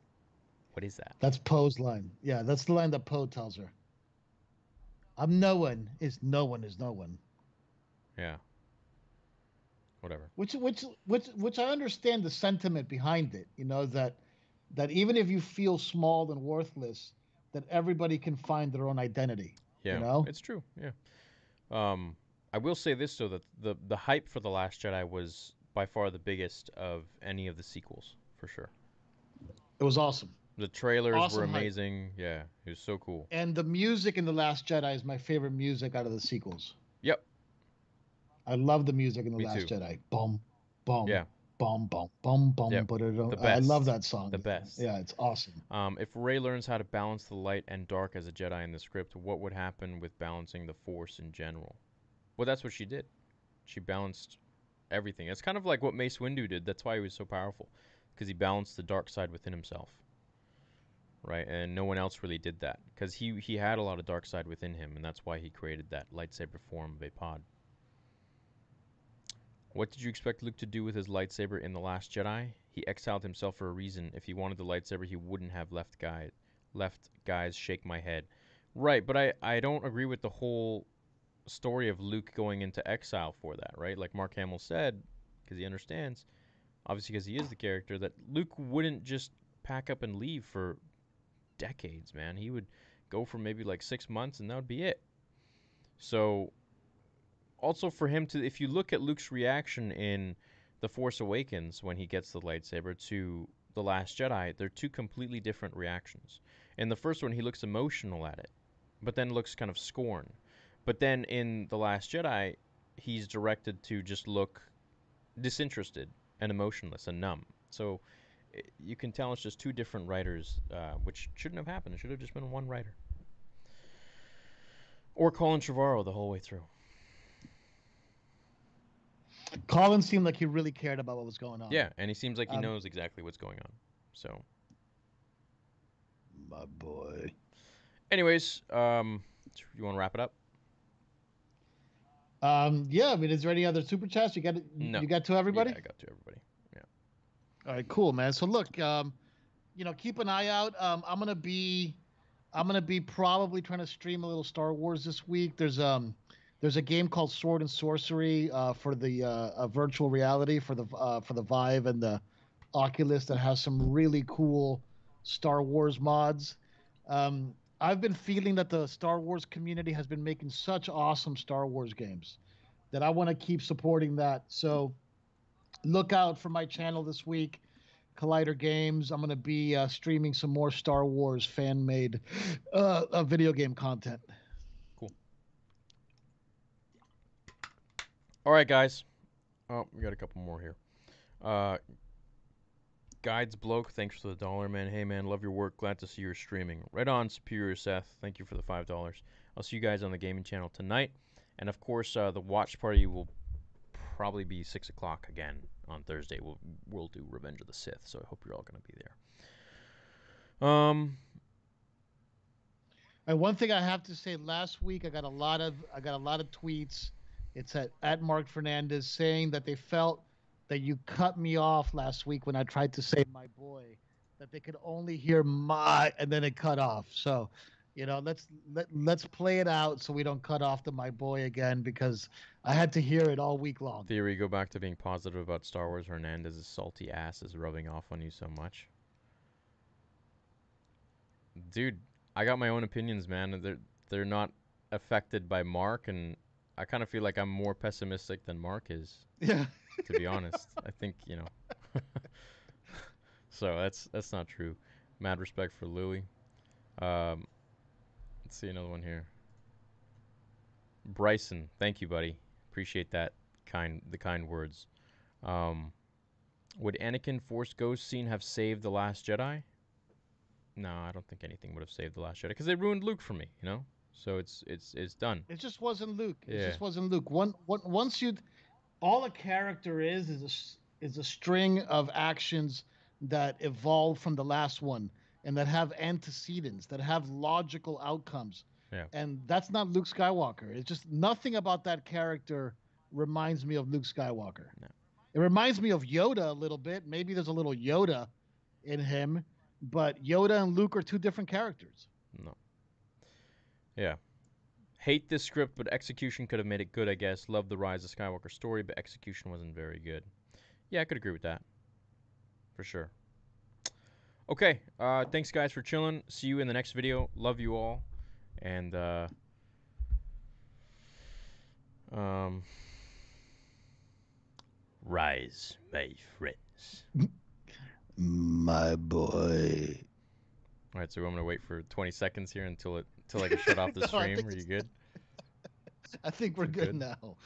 What is that? That's Poe's line. Yeah, that's the line that Poe tells her. I'm no one is no one is no one. Yeah. Whatever. Which which which which I understand the sentiment behind it, you know, that that even if you feel small and worthless, that everybody can find their own identity. Yeah, know? it's true. Yeah. Um, I will say this though that the the hype for the Last Jedi was by far the biggest of any of the sequels for sure. It was awesome. The trailers were Awesome hype. amazing. Yeah, it was so cool. And the music in The Last Jedi is my favorite music out of the sequels. Yep. I love the music in The Me Last too. Jedi. Boom, boom, Yeah. boom, boom, boom, boom. Yep. But it, The I love that song. The best. Yeah, it's awesome. Um, if Rey learns how to balance the light and dark as a Jedi in the script, what would happen with balancing the Force in general? Well, that's what she did. She balanced everything. It's kind of like what Mace Windu did. That's why he was so powerful, because he balanced the dark side within himself. Right? And no one else really did that because he he had a lot of dark side within him, and that's why he created that lightsaber form of Vaapad. What did you expect Luke to do with his lightsaber in the Last Jedi? He exiled himself for a reason. If he wanted the lightsaber, he wouldn't have left guy left guys shake my head. Right, but I I don't agree with the whole story of Luke going into exile for that, right? Like Mark Hamill said, because he understands, obviously because he is the character, that Luke wouldn't just pack up and leave for decades, man. He would go for maybe like six months and that would be it. So, also for him to, if you look at Luke's reaction in The Force Awakens when he gets the lightsaber to The Last Jedi, they're two completely different reactions. In the first one, he looks emotional at it, but then looks kind of scorn. But then in The Last Jedi, he's directed to just look disinterested and emotionless and numb. So you can tell it's just two different writers, uh, which shouldn't have happened. It should have just been one writer. Or Colin Trevorrow the whole way through. Colin seemed like he really cared about what was going on. Yeah, and he seems like he Um, knows exactly what's going on. So, my boy. anyways, um, you want to wrap it up? Um, yeah, I mean, is there any other super chats? You got it? No. You got to everybody? Yeah, I got to everybody. All right, cool, man. So look, um, you know, keep an eye out. Um, I'm gonna be, I'm gonna be probably trying to stream a little Star Wars this week. There's um, there's a game called Sword and Sorcery uh, for the uh, virtual reality for the uh, for the Vive and the Oculus that has some really cool Star Wars mods. Um, I've been feeling that the Star Wars community has been making such awesome Star Wars games that I want to keep supporting that. So look out for my channel this week, Collider Games. I'm going to be uh, streaming some more Star Wars fan made uh, uh, video game content. Cool. All right, guys. Oh, we got a couple more here. Uh, Guides Bloke, thanks for the dollar, man. Hey, man, love your work. Glad to see you're streaming. Right on, Superior Seth. Thank you for the $5. I'll see you guys on the gaming channel tonight. And of course, uh, the watch party will probably be 6 o'clock again on Thursday. We'll, we'll do Revenge of the Sith, so I hope you're all going to be there. Um, And one thing I have to say, last week I got a lot of I got a lot of tweets. It's at, at Marc Hernandez saying that they felt that you cut me off last week when I tried to say my boy, that they could only hear my and then it cut off. So, you know, let's let let's play it out so we don't cut off the my boy again because I had to hear it all week long. Theory, go back to being positive about Star Wars. Hernandez's salty ass is rubbing off on you so much. Dude, I got my own opinions, man. They're they're not affected by Marc, and I kind of feel like I'm more pessimistic than Marc is, Yeah. to be honest. I think you know. so that's that's not true. Mad respect for Louis. Um, let's see another one here. Bryson, thank you, buddy. Appreciate that kind the kind words. Um, would Anakin Force Ghost scene have saved the Last Jedi? No, I don't think anything would have saved the Last Jedi because they ruined Luke for me. You know, so it's it's it's done. It just wasn't Luke. It just wasn't Luke. One, one, once you, all a character is is a is a string of actions that evolve from the last one and that have antecedents, that have logical outcomes. Yeah. And that's not Luke Skywalker. It's just nothing about that character reminds me of Luke Skywalker. No. It reminds me of Yoda a little bit. Maybe there's a little Yoda in him, but Yoda and Luke are two different characters. No. Yeah. Hate this script, but execution could have made it good, I guess. Love the Rise of Skywalker story, but execution wasn't very good. Yeah, I could agree with that. For sure. Okay, uh, thanks guys for chilling. See you in the next video. Love you all. And, uh, um, rise, my friends. My boy. All right, so I'm gonna wait for 20 seconds here until it until I can shut off the No, stream. Are you good? I think we're good, Good. now.